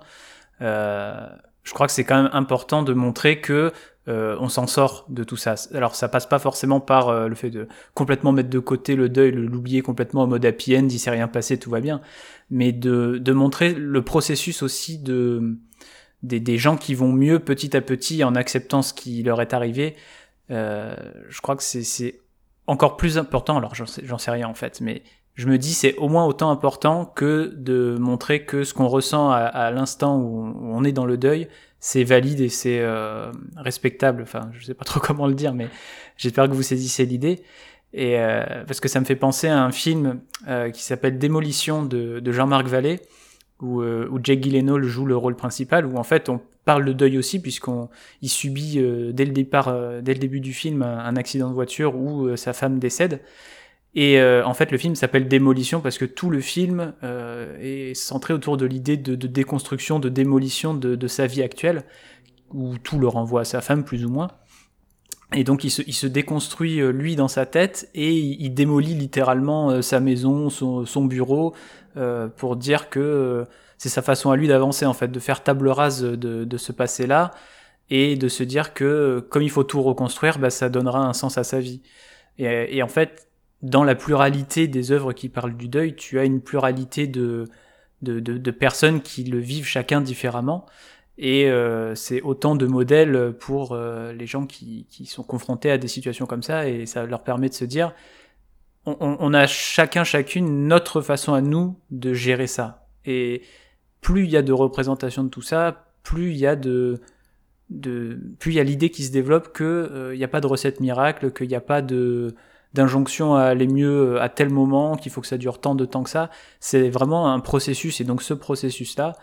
je crois que c'est quand même important de montrer que on s'en sort de tout ça. Alors ça passe pas forcément par le fait de complètement mettre de côté le deuil, l'oublier complètement en mode happy end, il s'est rien passé, tout va bien, mais de, de montrer le processus aussi de des, des, gens qui vont mieux petit à petit en acceptant ce qui leur est arrivé, euh, je crois que c'est encore plus important. Alors j'en sais, rien en fait, mais je me dis c'est au moins autant important que de montrer que ce qu'on ressent à, l'instant où, on est dans le deuil, c'est valide et c'est euh, respectable. Enfin, je sais pas trop comment le dire, mais j'espère que vous saisissez l'idée. Et euh, parce que ça me fait penser à un film euh, qui s'appelle Démolition de, de Jean-Marc Vallée, où, euh, où Jake Gyllenhaal joue le rôle principal, où en fait on parle de deuil aussi puisqu'on il subit euh, dès le départ, euh, dès le début du film, un, accident de voiture où euh, sa femme décède. Et en fait, le film s'appelle Démolition parce que tout le film est centré autour de l'idée de, de, déconstruction, de démolition de, de, sa vie actuelle, où tout le renvoie à sa femme plus ou moins. Et donc il se, il se déconstruit lui dans sa tête et il, démolit littéralement sa maison, son, son bureau, pour dire que c'est sa façon à lui d'avancer en fait, de faire table rase de, de ce passé-là et de se dire que comme il faut tout reconstruire, bah, ça donnera un sens à sa vie. Et, en fait, dans la pluralité des œuvres qui parlent du deuil, tu as une pluralité de, de, de, de personnes qui le vivent chacun différemment. Et euh, c'est autant de modèles pour euh, les gens qui, qui, sont confrontés à des situations comme ça, et ça leur permet de se dire, on, on, a chacun, chacune notre façon à nous de gérer ça. Et plus il y a de représentation de tout ça, plus il y a de, de plus il y a l'idée qui se développe que euh, il n'y a pas de recette miracle, qu'il n'y a pas de d'injonction à aller mieux à tel moment, qu'il faut que ça dure tant de temps que ça. C'est vraiment un processus, et donc ce processus-là,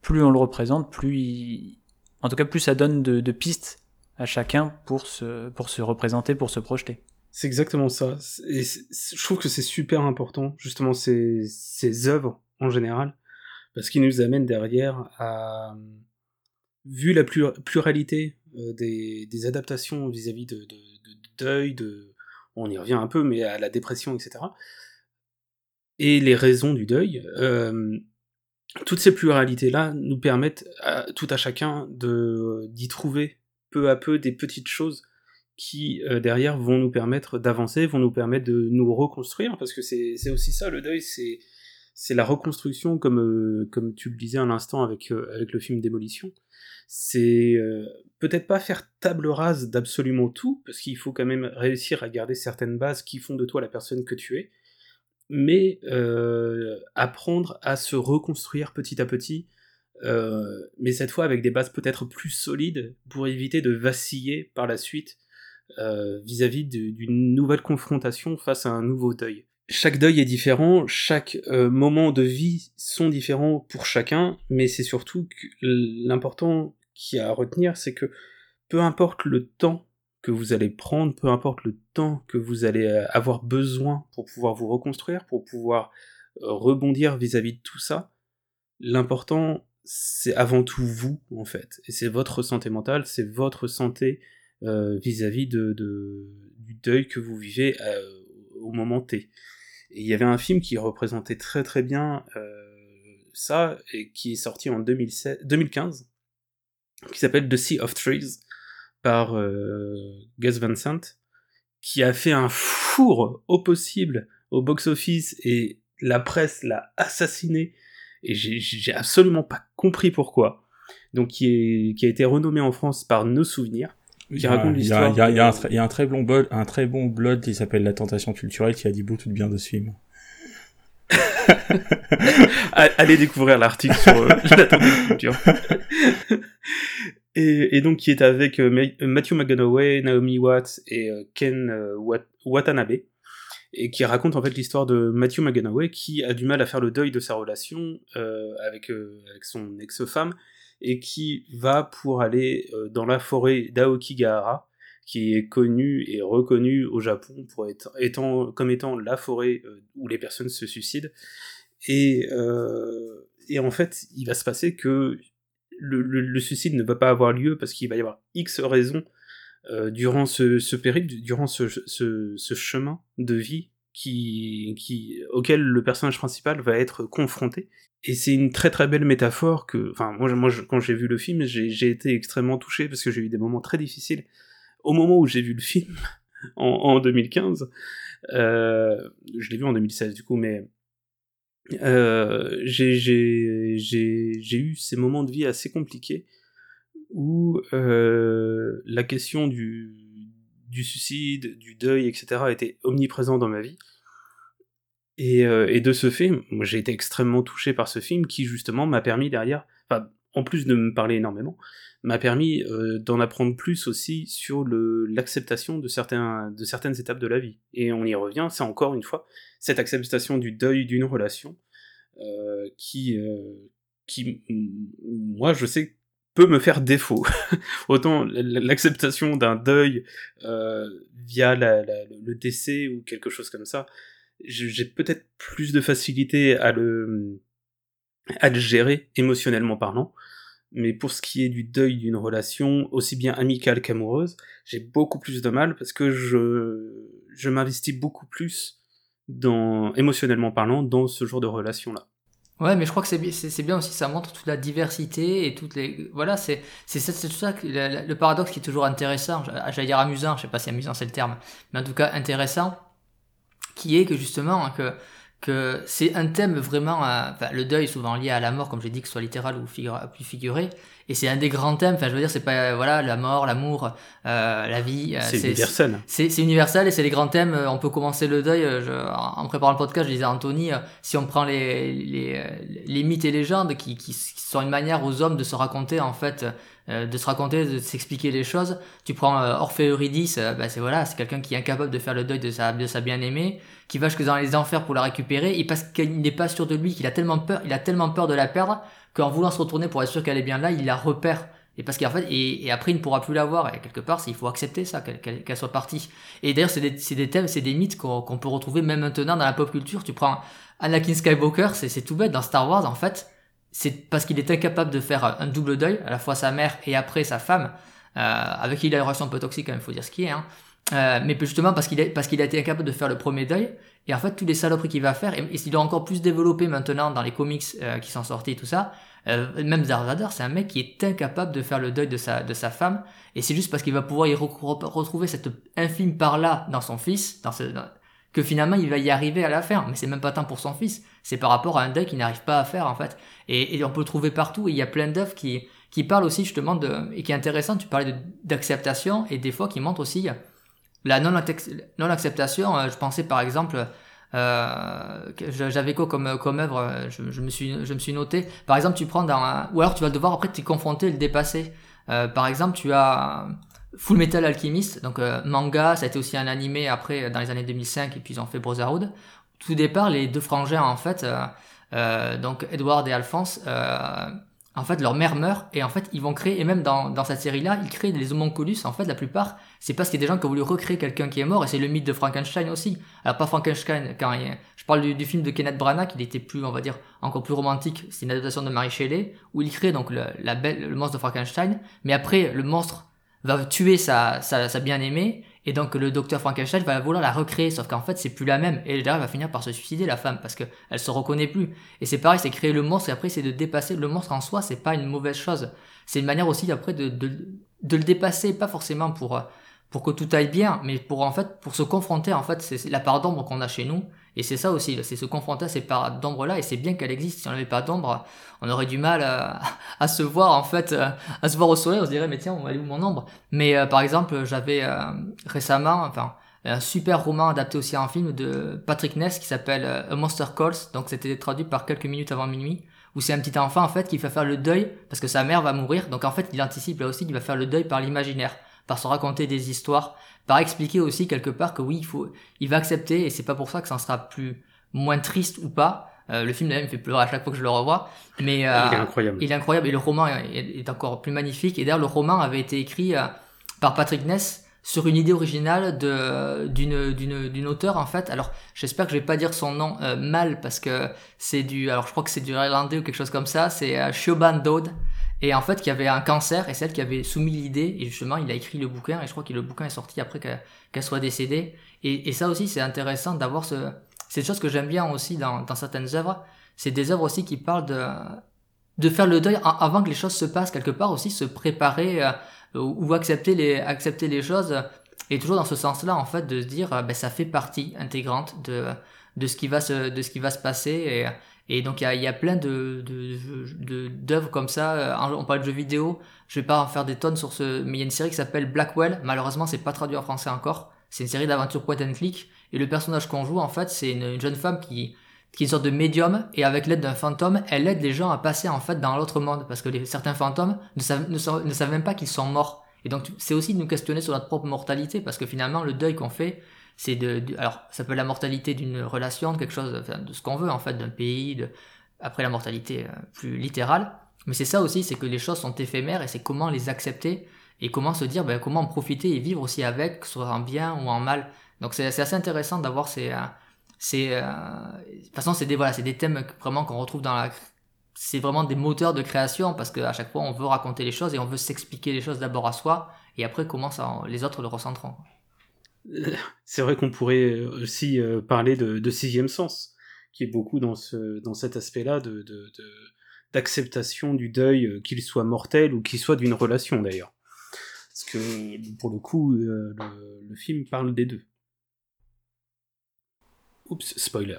plus on le représente, plus il... en tout cas plus ça donne de, pistes à chacun pour se, pour se représenter, pour se projeter. C'est exactement ça. Et je trouve que c'est super important, justement, ces, ces œuvres en général, parce qu'ils nous amènent derrière à, vu la pluralité euh, des, adaptations vis-à-vis de, de, deuil, de, on y revient un peu, mais à la dépression, etc. Et les raisons du deuil, euh, toutes ces pluralités-là nous permettent à, tout à chacun d'y trouver peu à peu des petites choses qui euh, derrière vont nous permettre d'avancer, vont nous permettre de nous reconstruire, parce que c'est aussi ça le deuil, c'est c'est la reconstruction comme euh, tu le disais à l'instant avec euh, avec le film Démolition. C'est peut-être pas faire table rase d'absolument tout, parce qu'il faut quand même réussir à garder certaines bases qui font de toi la personne que tu es, mais euh, apprendre à se reconstruire petit à petit, euh, mais cette fois avec des bases peut-être plus solides pour éviter de vaciller par la suite euh, vis-à-vis d'une nouvelle confrontation face à un nouveau deuil. Chaque deuil est différent, chaque moment de vie sont différents pour chacun, mais c'est surtout l'important qui a à retenir, c'est que peu importe le temps que vous allez prendre, peu importe le temps que vous allez euh, avoir besoin pour pouvoir vous reconstruire, pour pouvoir euh, rebondir vis-à-vis de tout ça, l'important c'est avant tout vous en fait, et c'est votre santé mentale, c'est votre santé euh, vis-à-vis de, du deuil que vous vivez au moment T. Il y avait un film qui représentait très très bien ça, et qui est sorti en 2015, qui s'appelle The Sea of Trees, par euh, Gus Van Sant, qui a fait un four au possible au box-office et la presse l'a assassiné et j'ai absolument pas compris pourquoi. Donc qui a été renommé en France par Nos Souvenirs. Qui raconte l'histoire. Il y, a un très bon blog, un très bon blog qui s'appelle La Tentation culturelle qui a dit beaucoup de bien de ce film. Allez découvrir l'article sur euh, la tentation culturelle et, donc qui est avec euh, euh, Matthew McConaughey, Naomi Watts et euh, Ken Watanabe, et qui raconte en fait l'histoire de Matthew McConaughey qui a du mal à faire le deuil de sa relation avec, avec son ex-femme, et qui va pour aller dans la forêt d'Aokigahara, qui est connue et reconnue au Japon comme étant la forêt où les personnes se suicident. Et, et en fait, il va se passer que le, suicide ne va pas avoir lieu parce qu'il va y avoir X raisons euh, durant ce, périple, durant ce, chemin de vie auquel le personnage principal va être confronté. Et c'est une très très belle métaphore que, enfin, moi, moi quand j'ai vu le film, j'ai été extrêmement touché parce que j'ai eu des moments très difficiles au moment où j'ai vu le film en, 2015. Euh, je l'ai vu en 2016 du coup, mais euh, j'ai eu ces moments de vie assez compliqués où euh, la question du, du, suicide, du deuil, etc. était omniprésent dans ma vie. Et, euh, et de ce film, j'ai été extrêmement touché par ce film qui justement m'a permis derrière, enfin, en plus de me parler énormément, m'a permis euh, d'en apprendre plus aussi sur l'acceptation de, de certaines étapes de la vie. Et on y revient, c'est encore une fois cette acceptation du deuil d'une relation euh, qui, euh, qui, moi, je sais, peut me faire défaut. Autant l'acceptation d'un deuil via le décès ou quelque chose comme ça, j'ai peut-être plus de facilité à le, à le gérer émotionnellement parlant mais pour ce qui est du deuil d'une relation, aussi bien amicale qu'amoureuse, j'ai beaucoup plus de mal parce que je, je m'investis beaucoup plus dans, émotionnellement parlant, dans ce genre de relation-là. Ouais, mais je crois que c'est bien, aussi, ça montre toute la diversité et toutes les, voilà, c'est tout ça, le, le, paradoxe qui est toujours intéressant, j'allais dire amusant, je sais pas si amusant c'est le terme, mais en tout cas intéressant, qui est que justement, que, c'est un thème vraiment, euh, le deuil souvent lié à la mort, comme j'ai dit, que ce soit littéral ou plus figuré, et c'est un des grands thèmes. Enfin, je veux dire, c'est pas voilà la mort, l'amour, euh, la vie. Euh, c'est universel. C'est universel et c'est les grands thèmes. Euh, on peut commencer le deuil. Je, en préparant le podcast, je disais à Anthony, si on prend les les, les mythes et légendes qui, qui, sont une manière aux hommes de se raconter en fait, de se raconter, de s'expliquer les choses. Tu prends Orphée Eurydice, bah, c'est voilà, c'est quelqu'un qui est incapable de faire le deuil de sa de sa bien-aimée, qui va jusque dans les enfers pour la récupérer et parce qu'il n'est pas sûr de lui, qu'il a tellement peur, il a tellement peur de la perdre qu'en voulant se retourner pour être sûr qu'elle est bien là, il la repère. Et parce qu'en fait, et, après, il ne pourra plus la voir. Et quelque part, il faut accepter ça, qu'elle soit partie. Et d'ailleurs, c'est des, thèmes, c'est des mythes qu'on peut retrouver même maintenant dans la pop culture. Tu prends Anakin Skywalker, c'est tout bête. Dans Star Wars, en fait, c'est parce qu'il est incapable de faire un double deuil, à la fois sa mère et après sa femme, euh, avec qui il a une relation un peu toxique, il faut dire ce qui est. Hein. Euh, mais justement parce qu'il parce qu'il a été incapable de faire le premier deuil et en fait tous les saloperies qu'il va faire et, et il a encore plus développé maintenant dans les comics euh, qui sont sortis et tout ça euh, même Vader, c'est un mec qui est incapable de faire le deuil de sa, de sa femme, et c'est juste parce qu'il va pouvoir y retrouver cette infime part-là dans son fils, dans ce, que finalement il va y arriver à la faire. Mais c'est même pas tant pour son fils, c'est par rapport à un deuil qu'il n'arrive pas à faire en fait. Et, et, on peut le trouver partout, et il y a plein d'œuvres qui, qui parlent aussi justement de, et qui est intéressant, tu parlais d'acceptation, et des fois qui montrent aussi la non-acceptation. Euh, je pensais par exemple euh, j'avais quoi comme comme œuvre euh, je, me suis je me suis noté par exemple tu prends dans un, ou alors tu vas devoir après t'y confronter et le dépasser par exemple tu as Full Metal Alchemist donc manga ça a été aussi un animé après dans les années 2005 et puis ils ont fait Brotherhood tout départ les deux frangins en fait donc Edward et Alphonse en fait, leur mère meurt et en fait, ils vont créer, et même dans, dans cette série-là, ils créent des homonculus. En fait, la plupart, c'est parce qu'il y a des gens qui ont voulu recréer quelqu'un qui est mort et c'est le mythe de Frankenstein aussi. Alors, pas Frankenstein, quand je parle du, film de Kenneth Branagh, il était plus, on va dire, encore plus romantique. C'est une adaptation de Mary Shelley où il crée donc le, la belle, le monstre de Frankenstein, mais après, le monstre va tuer sa, sa bien-aimée et donc le docteur Frankenstein va vouloir la recréer, sauf qu'en fait c'est plus la même. Et là, elle va finir par se suicider la femme parce que elle se reconnaît plus. Et c'est pareil, c'est créer le monstre et après c'est de dépasser le monstre en soi. C'est pas une mauvaise chose. C'est une manière aussi après de, de, de le dépasser, pas forcément pour pour que tout aille bien, mais pour en fait pour se confronter en fait c'est la part d'ombre qu'on a chez nous et c'est ça aussi, c'est se confronter à ces parts d'ombre-là, et c'est bien qu'elle existe. Si on n'avait pas d'ombre, on aurait du mal à, à, se voir, en fait, euh, à se voir au soleil, on se dirait, mais tiens, on va aller où mon ombre? Mais euh, par exemple, j'avais euh, récemment, enfin, un super roman adapté aussi en film de Patrick Ness qui s'appelle A Monster Calls, donc c'était traduit par quelques minutes avant minuit, où c'est un petit enfant, en fait, qui va faire le deuil, parce que sa mère va mourir, donc en fait, il anticipe là aussi qu'il va faire le deuil par l'imaginaire, par se raconter des histoires, par expliquer aussi quelque part que oui, il faut, il va accepter et c'est pas pour ça que ça en sera plus moins triste ou pas. Euh, le film d'ailleurs me fait pleurer à chaque fois que je le revois, mais euh, il est incroyable. Il est incroyable et le roman est, encore plus magnifique. Et d'ailleurs le roman avait été écrit euh, par Patrick Ness sur une idée originale de d'une d'une d'une auteure en fait. Alors j'espère que je vais pas dire son nom mal parce que c'est du alors je crois que c'est du irlandais ou quelque chose comme ça. C'est Siobhan Dode et en fait qui avait un cancer et celle qui avait soumis l'idée et justement il a écrit le bouquin et je crois que le bouquin est sorti après qu'elle soit décédée. Et, ça aussi c'est intéressant d'avoir ce c'est une chose que j'aime bien aussi dans, certaines œuvres c'est des œuvres aussi qui parlent de de faire le deuil avant que les choses se passent quelque part aussi se préparer euh, ou accepter les accepter les choses et toujours dans ce sens-là en fait de se dire ben ça fait partie intégrante de de ce qui va se de ce qui va se passer et donc il y a, plein de d'œuvres comme ça. Euh, on parle de jeux vidéo. Je vais pas en faire des tonnes sur ce, mais il y a une série qui s'appelle Blackwell. Malheureusement, c'est pas traduit en français encore. C'est une série d'aventure point and click. Et le personnage qu'on joue, en fait, c'est une, jeune femme qui qui est une sorte de médium et avec l'aide d'un fantôme, elle aide les gens à passer en fait dans l'autre monde parce que certains fantômes ne, savent, ne savent même pas qu'ils sont morts. Et donc c'est aussi de nous questionner sur notre propre mortalité parce que finalement le deuil qu'on fait, c'est de, alors ça peut être la mortalité d'une relation, de quelque chose, de ce qu'on veut en fait, d'un pays, de, après la mortalité euh, plus littérale. Mais c'est ça aussi, c'est que les choses sont éphémères et c'est comment les accepter et comment se dire, ben, comment en profiter et vivre aussi avec, soit en bien ou en mal. Donc c'est assez intéressant d'avoir ces, euh, ces, euh, de toute façon c'est des voilà, c'est des thèmes vraiment qu'on retrouve dans la c'est vraiment des moteurs de création parce qu'à chaque fois on veut raconter les choses et on veut s'expliquer les choses d'abord à soi et après comment ça, les autres le ressenteront. C'est vrai qu'on pourrait aussi parler de, sixième sens, qui est beaucoup dans, ce, dans cet aspect-là de, d'acceptation du deuil, qu'il soit mortel ou qu'il soit d'une relation d'ailleurs. Parce que pour le coup, le, le film parle des deux. Oups, spoiler.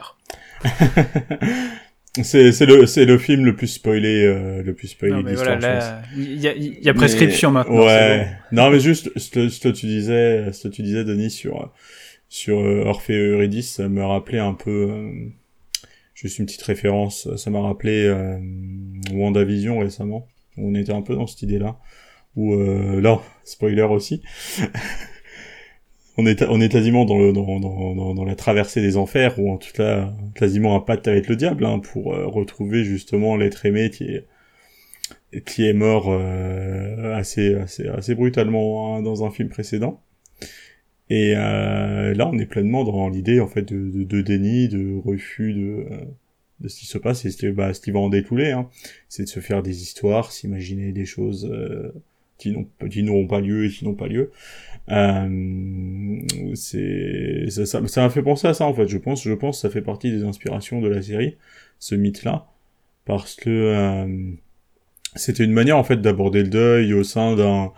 c'est le c'est le film le plus spoilé euh, le plus spoilé de l'histoire. Il y a, y a prescription maintenant. Ouais. Non mais juste ce que tu disais ce que tu disais Denis sur sur euh, Orphée et Eurydice, ça me rappelait un peu euh, juste une petite référence, ça m'a rappelé euh, WandaVision récemment. On était un peu dans cette idée là où là spoiler aussi. on est on est quasiment dans le dans, dans, la traversée des enfers ou en tout cas quasiment un pacte avec le diable hein, pour euh, retrouver justement l'être aimé qui est qui est mort euh, assez assez assez brutalement hein, dans un film précédent et euh, là on est pleinement dans l'idée en fait de, de, déni de refus de de ce qui se passe et ce, bah, qui va en découler hein. c'est de se faire des histoires s'imaginer des choses qui n'auront pas lieu et qui n'ont pas lieu euh, c'est ça, ça, ça m'a fait penser à ça en fait. Je pense, je pense, que ça fait partie des inspirations de la série, ce mythe-là, parce que euh, c'était une manière en fait d'aborder le deuil au sein d'un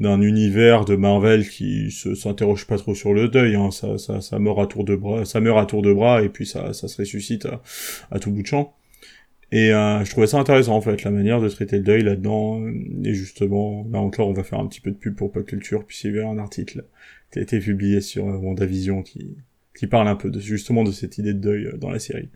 d'un univers de Marvel qui se s'interroge pas trop sur le deuil. Hein. Ça, ça, ça meurt à tour de bras, ça meurt à tour de bras et puis ça, ça se ressuscite à, à tout bout de champ. Et euh, je trouvais ça intéressant en fait, la manière de traiter le deuil là-dedans. Et justement, là encore, on va faire un petit peu de pub pour Pop Culture, puis il y a un article qui a été publié sur euh, WandaVision qui, qui parle un peu de, justement de cette idée de deuil euh, dans la série.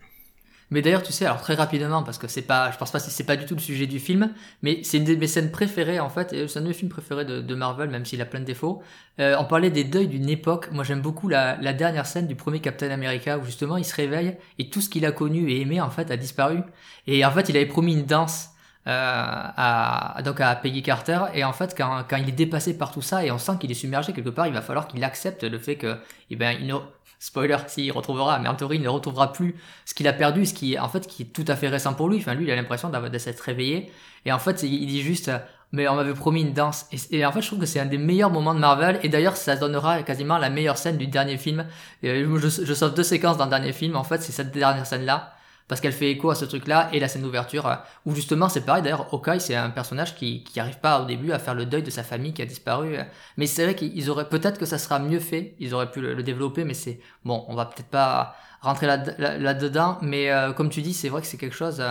Mais d'ailleurs, tu sais, alors très rapidement, parce que c'est pas, je pense pas si c'est pas du tout le sujet du film, mais c'est une de mes scènes préférées en fait, c'est un de mes films préférés de, Marvel, même s'il a plein de défauts. Euh, on parlait des deuils d'une époque. Moi, j'aime beaucoup la, la, dernière scène du premier Captain America où justement il se réveille et tout ce qu'il a connu et aimé en fait a disparu. Et en fait, il avait promis une danse. Euh, à, donc à Peggy Carter et en fait quand, quand il est dépassé par tout ça et on sent qu'il est submergé quelque part il va falloir qu'il accepte le fait que eh ben il, spoiler s'il retrouvera, mais en il ne retrouvera plus ce qu'il a perdu, ce qui en fait qui est tout à fait récent pour lui. Enfin lui il a l'impression d'avoir de s'être réveillé. Et en fait il dit juste mais on m'avait promis une danse et, en fait je trouve que c'est un des meilleurs moments de Marvel. Et d'ailleurs ça donnera quasiment la meilleure scène du dernier film. Je, je sauve deux séquences dans le dernier film. En fait c'est cette dernière scène là parce qu'elle fait écho à ce truc-là et la scène d'ouverture euh, où justement c'est pareil. D'ailleurs, Hawkeye c'est un personnage qui qui arrive pas au début à faire le deuil de sa famille qui a disparu. Euh. Mais c'est vrai qu'ils auraient peut-être que ça sera mieux fait. Ils auraient pu le, développer, mais c'est bon. On va peut-être pas rentrer là, là. Mais euh, comme tu dis, c'est vrai que c'est quelque chose.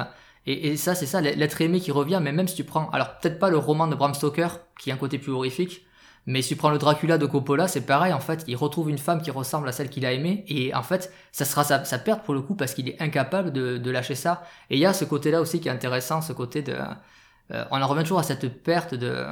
et, et ça, c'est ça, l'être aimé qui revient. Mais même si tu prends, alors peut-être pas le roman de Bram Stoker qui a un côté plus horrifique, mais si tu prends le Dracula de Coppola, c'est pareil, en fait, il retrouve une femme qui ressemble à celle qu'il a aimée, et en fait, ça sera sa, perte pour le coup, parce qu'il est incapable de, lâcher ça. Et il y a ce côté-là aussi qui est intéressant, ce côté de... Euh, on en revient toujours à cette perte de...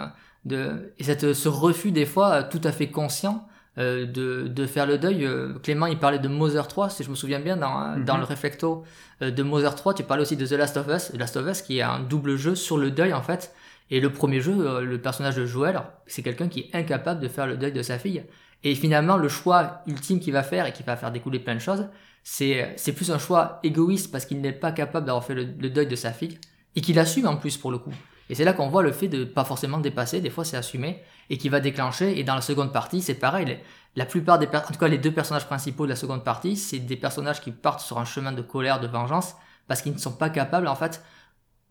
de et cette, ce refus, des fois, tout à fait conscient, euh, de, de, faire le deuil. Euh, Clément, il parlait de Mother 3, si je me souviens bien, dans, dans mhm. le réflecto de Mother 3, tu parlais aussi de The Last of Us, The Last of Us qui est un double jeu sur le deuil, en fait, et le premier jeu, euh, le personnage de Joël, c'est quelqu'un qui est incapable de faire le deuil de sa fille. Et finalement, le choix ultime qu'il va faire et qui va faire découler plein de choses, c'est, plus un choix égoïste parce qu'il n'est pas capable d'avoir fait le, deuil de sa fille et qu'il assume en plus pour le coup. Et c'est là qu'on voit le fait de pas forcément dépasser, des fois c'est assumé, et qui va déclencher. Et dans la seconde partie, c'est pareil. La plupart des, en tout cas les deux personnages principaux de la seconde partie, c'est des personnages qui partent sur un chemin de colère, de vengeance, parce qu'ils ne sont pas capables en fait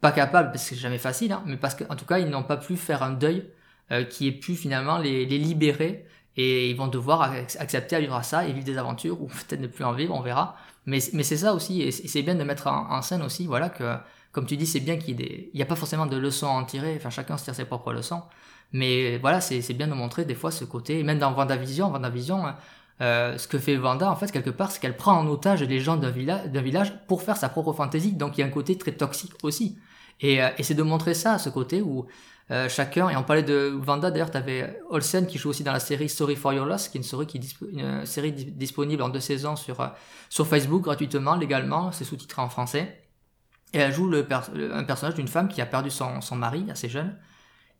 pas capables, parce que c'est jamais facile, hein, mais parce qu'en tout cas, ils n'ont pas pu faire un deuil euh, qui ait pu finalement les, les, libérer et ils vont devoir accepter à vivre à ça et vivre des aventures ou peut-être ne plus en vivre, on verra. Mais, mais c'est ça aussi, et c'est bien de mettre en, scène aussi, voilà, que comme tu dis, c'est bien qu'il n'y a pas forcément de leçons à en tirer, enfin chacun se tire ses propres leçons, mais voilà, c'est bien de montrer des fois ce côté, même dans WandaVision, WandaVision, euh, ce que fait Wanda, en fait, quelque part, c'est qu'elle prend en otage les gens d'un village, village pour faire sa propre fantaisie, donc il y a un côté très toxique aussi. Et, euh, et c'est de montrer ça, ce côté où euh, chacun, et on parlait de Vanda, d'ailleurs, tu avais Olsen qui joue aussi dans la série Story for Your Loss, qui est une série, série disponible en deux saisons sur, euh, sur Facebook gratuitement, légalement, c'est sous-titré en français. Et elle joue le un personnage d'une femme qui a perdu son, son mari assez jeune.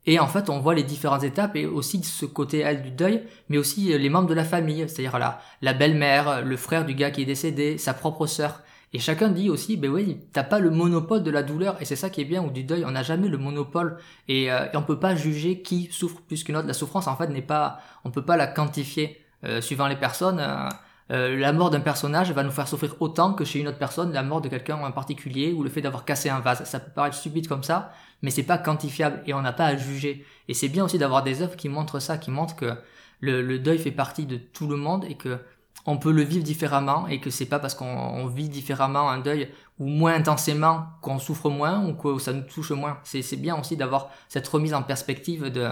Et en fait, on voit les différentes étapes et aussi ce côté elle du deuil, mais aussi les membres de la famille, c'est-à-dire la, la belle-mère, le frère du gars qui est décédé, sa propre sœur. Et chacun dit aussi, ben oui, t'as pas le monopole de la douleur, et c'est ça qui est bien, ou du deuil, on n'a jamais le monopole, et, euh, on peut pas juger qui souffre plus qu'une autre. La souffrance, en fait, n'est pas, on peut pas la quantifier euh, suivant les personnes. Euh, euh, la mort d'un personnage va nous faire souffrir autant que chez une autre personne la mort de quelqu'un en particulier ou le fait d'avoir cassé un vase. Ça peut paraître subite comme ça, mais c'est pas quantifiable et on n'a pas à juger. Et c'est bien aussi d'avoir des œuvres qui montrent ça, qui montrent que le, le, deuil fait partie de tout le monde et que on peut le vivre différemment et que c'est pas parce qu'on vit différemment un deuil ou moins intensément qu'on souffre moins ou que ça nous touche moins. C'est bien aussi d'avoir cette remise en perspective de,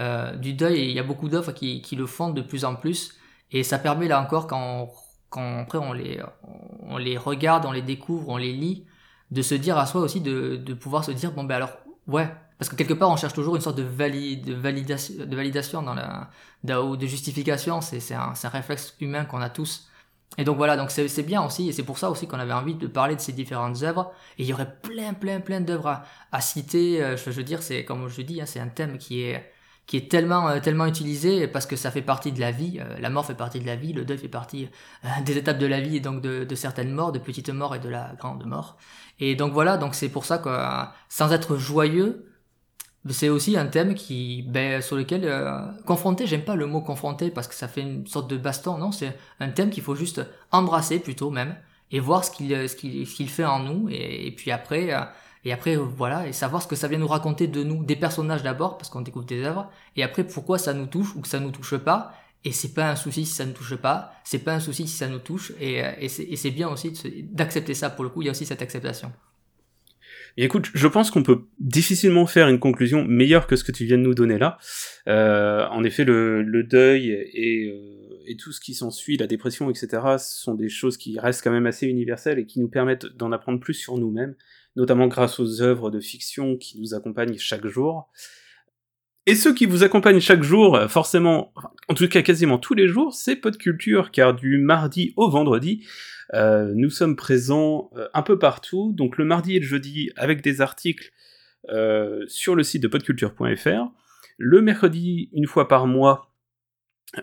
euh, du deuil et il y a beaucoup d'œuvres qui, le font de plus en plus et ça permet là encore, quand, quand après on les, on les regarde, on les découvre, on les lit, de se dire à soi aussi, de, de pouvoir se dire, bon ben alors, ouais, parce que quelque part on cherche toujours une sorte de, valide, de, validation, de validation dans la, de justification, c'est un, un réflexe humain qu'on a tous. Et donc voilà, donc c'est bien aussi, et c'est pour ça aussi qu'on avait envie de parler de ces différentes œuvres. Et il y aurait plein, plein, plein d'œuvres à, à, citer. Euh, je, veux dire, c'est comme je dis, hein, c'est un thème qui est qui est tellement euh, tellement utilisé parce que ça fait partie de la vie. Euh, la mort fait partie de la vie, le deuil fait partie des étapes de la vie et donc de, de, certaines morts, de petites morts et de la grande mort. Et donc voilà, donc c'est pour ça que sans être joyeux, c'est aussi un thème qui, ben, sur lequel confronter, j'aime pas le mot confronter parce que ça fait une sorte de baston. Non, c'est un thème qu'il faut juste embrasser plutôt même et voir ce qu'il ce qu'il qu'il fait en nous et, puis après et après, voilà, et savoir ce que ça vient nous raconter de nous, des personnages d'abord, parce qu'on découvre des œuvres, et après pourquoi ça nous touche ou que ça nous touche pas. Et c'est pas un souci si ça ne touche pas, c'est pas un souci si ça nous touche, et, et c'est bien aussi d'accepter ça pour le coup, il y a aussi cette acceptation. Et écoute, je pense qu'on peut difficilement faire une conclusion meilleure que ce que tu viens de nous donner là. Euh, en effet, le, le deuil et, euh, et, tout ce qui s'ensuit, la dépression, etc., sont des choses qui restent quand même assez universelles et qui nous permettent d'en apprendre plus sur nous-mêmes notamment grâce aux œuvres de fiction qui nous accompagnent chaque jour. Et ceux qui vous accompagnent chaque jour, forcément, en tout cas quasiment tous les jours, c'est Podculture, car du mardi au vendredi, euh, nous sommes présents euh, un peu partout, donc le mardi et le jeudi avec des articles euh, sur le site de podculture.fr, le mercredi une fois par mois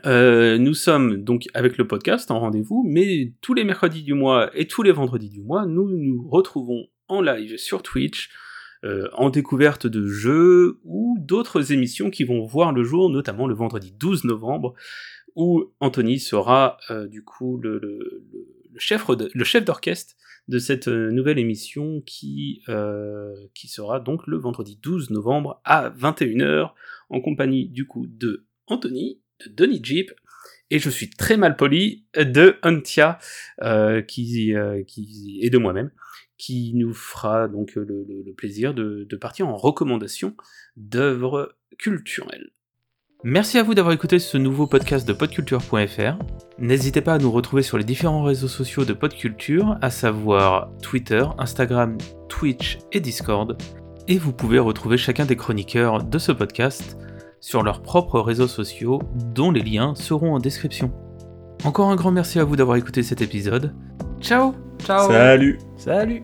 nous sommes donc avec le podcast en rendez-vous, mais tous les mercredis du mois et tous les vendredis du mois, nous nous retrouvons en live sur Twitch, en découverte de jeux ou d'autres émissions qui vont voir le jour, notamment le vendredi 12 novembre, où Anthony sera du coup le, le le chef d'orchestre de cette euh, nouvelle émission qui, euh, qui sera donc le vendredi 12 novembre à 21h en compagnie du coup de Anthony, de Donny Jeep et je suis très mal poli de Antia euh, qui, et de moi-même qui nous fera donc le plaisir de, de, partir en recommandation d'œuvres culturelles. Merci à vous d'avoir écouté ce nouveau podcast de podculture.fr. N'hésitez pas à nous retrouver sur les différents réseaux sociaux de Podculture, à savoir Twitter, Instagram, Twitch et Discord. Et vous pouvez retrouver chacun des chroniqueurs de ce podcast sur leurs propres réseaux sociaux, dont les liens seront en description. Encore un grand merci à vous d'avoir écouté cet épisode. Ciao Ciao Salut Salut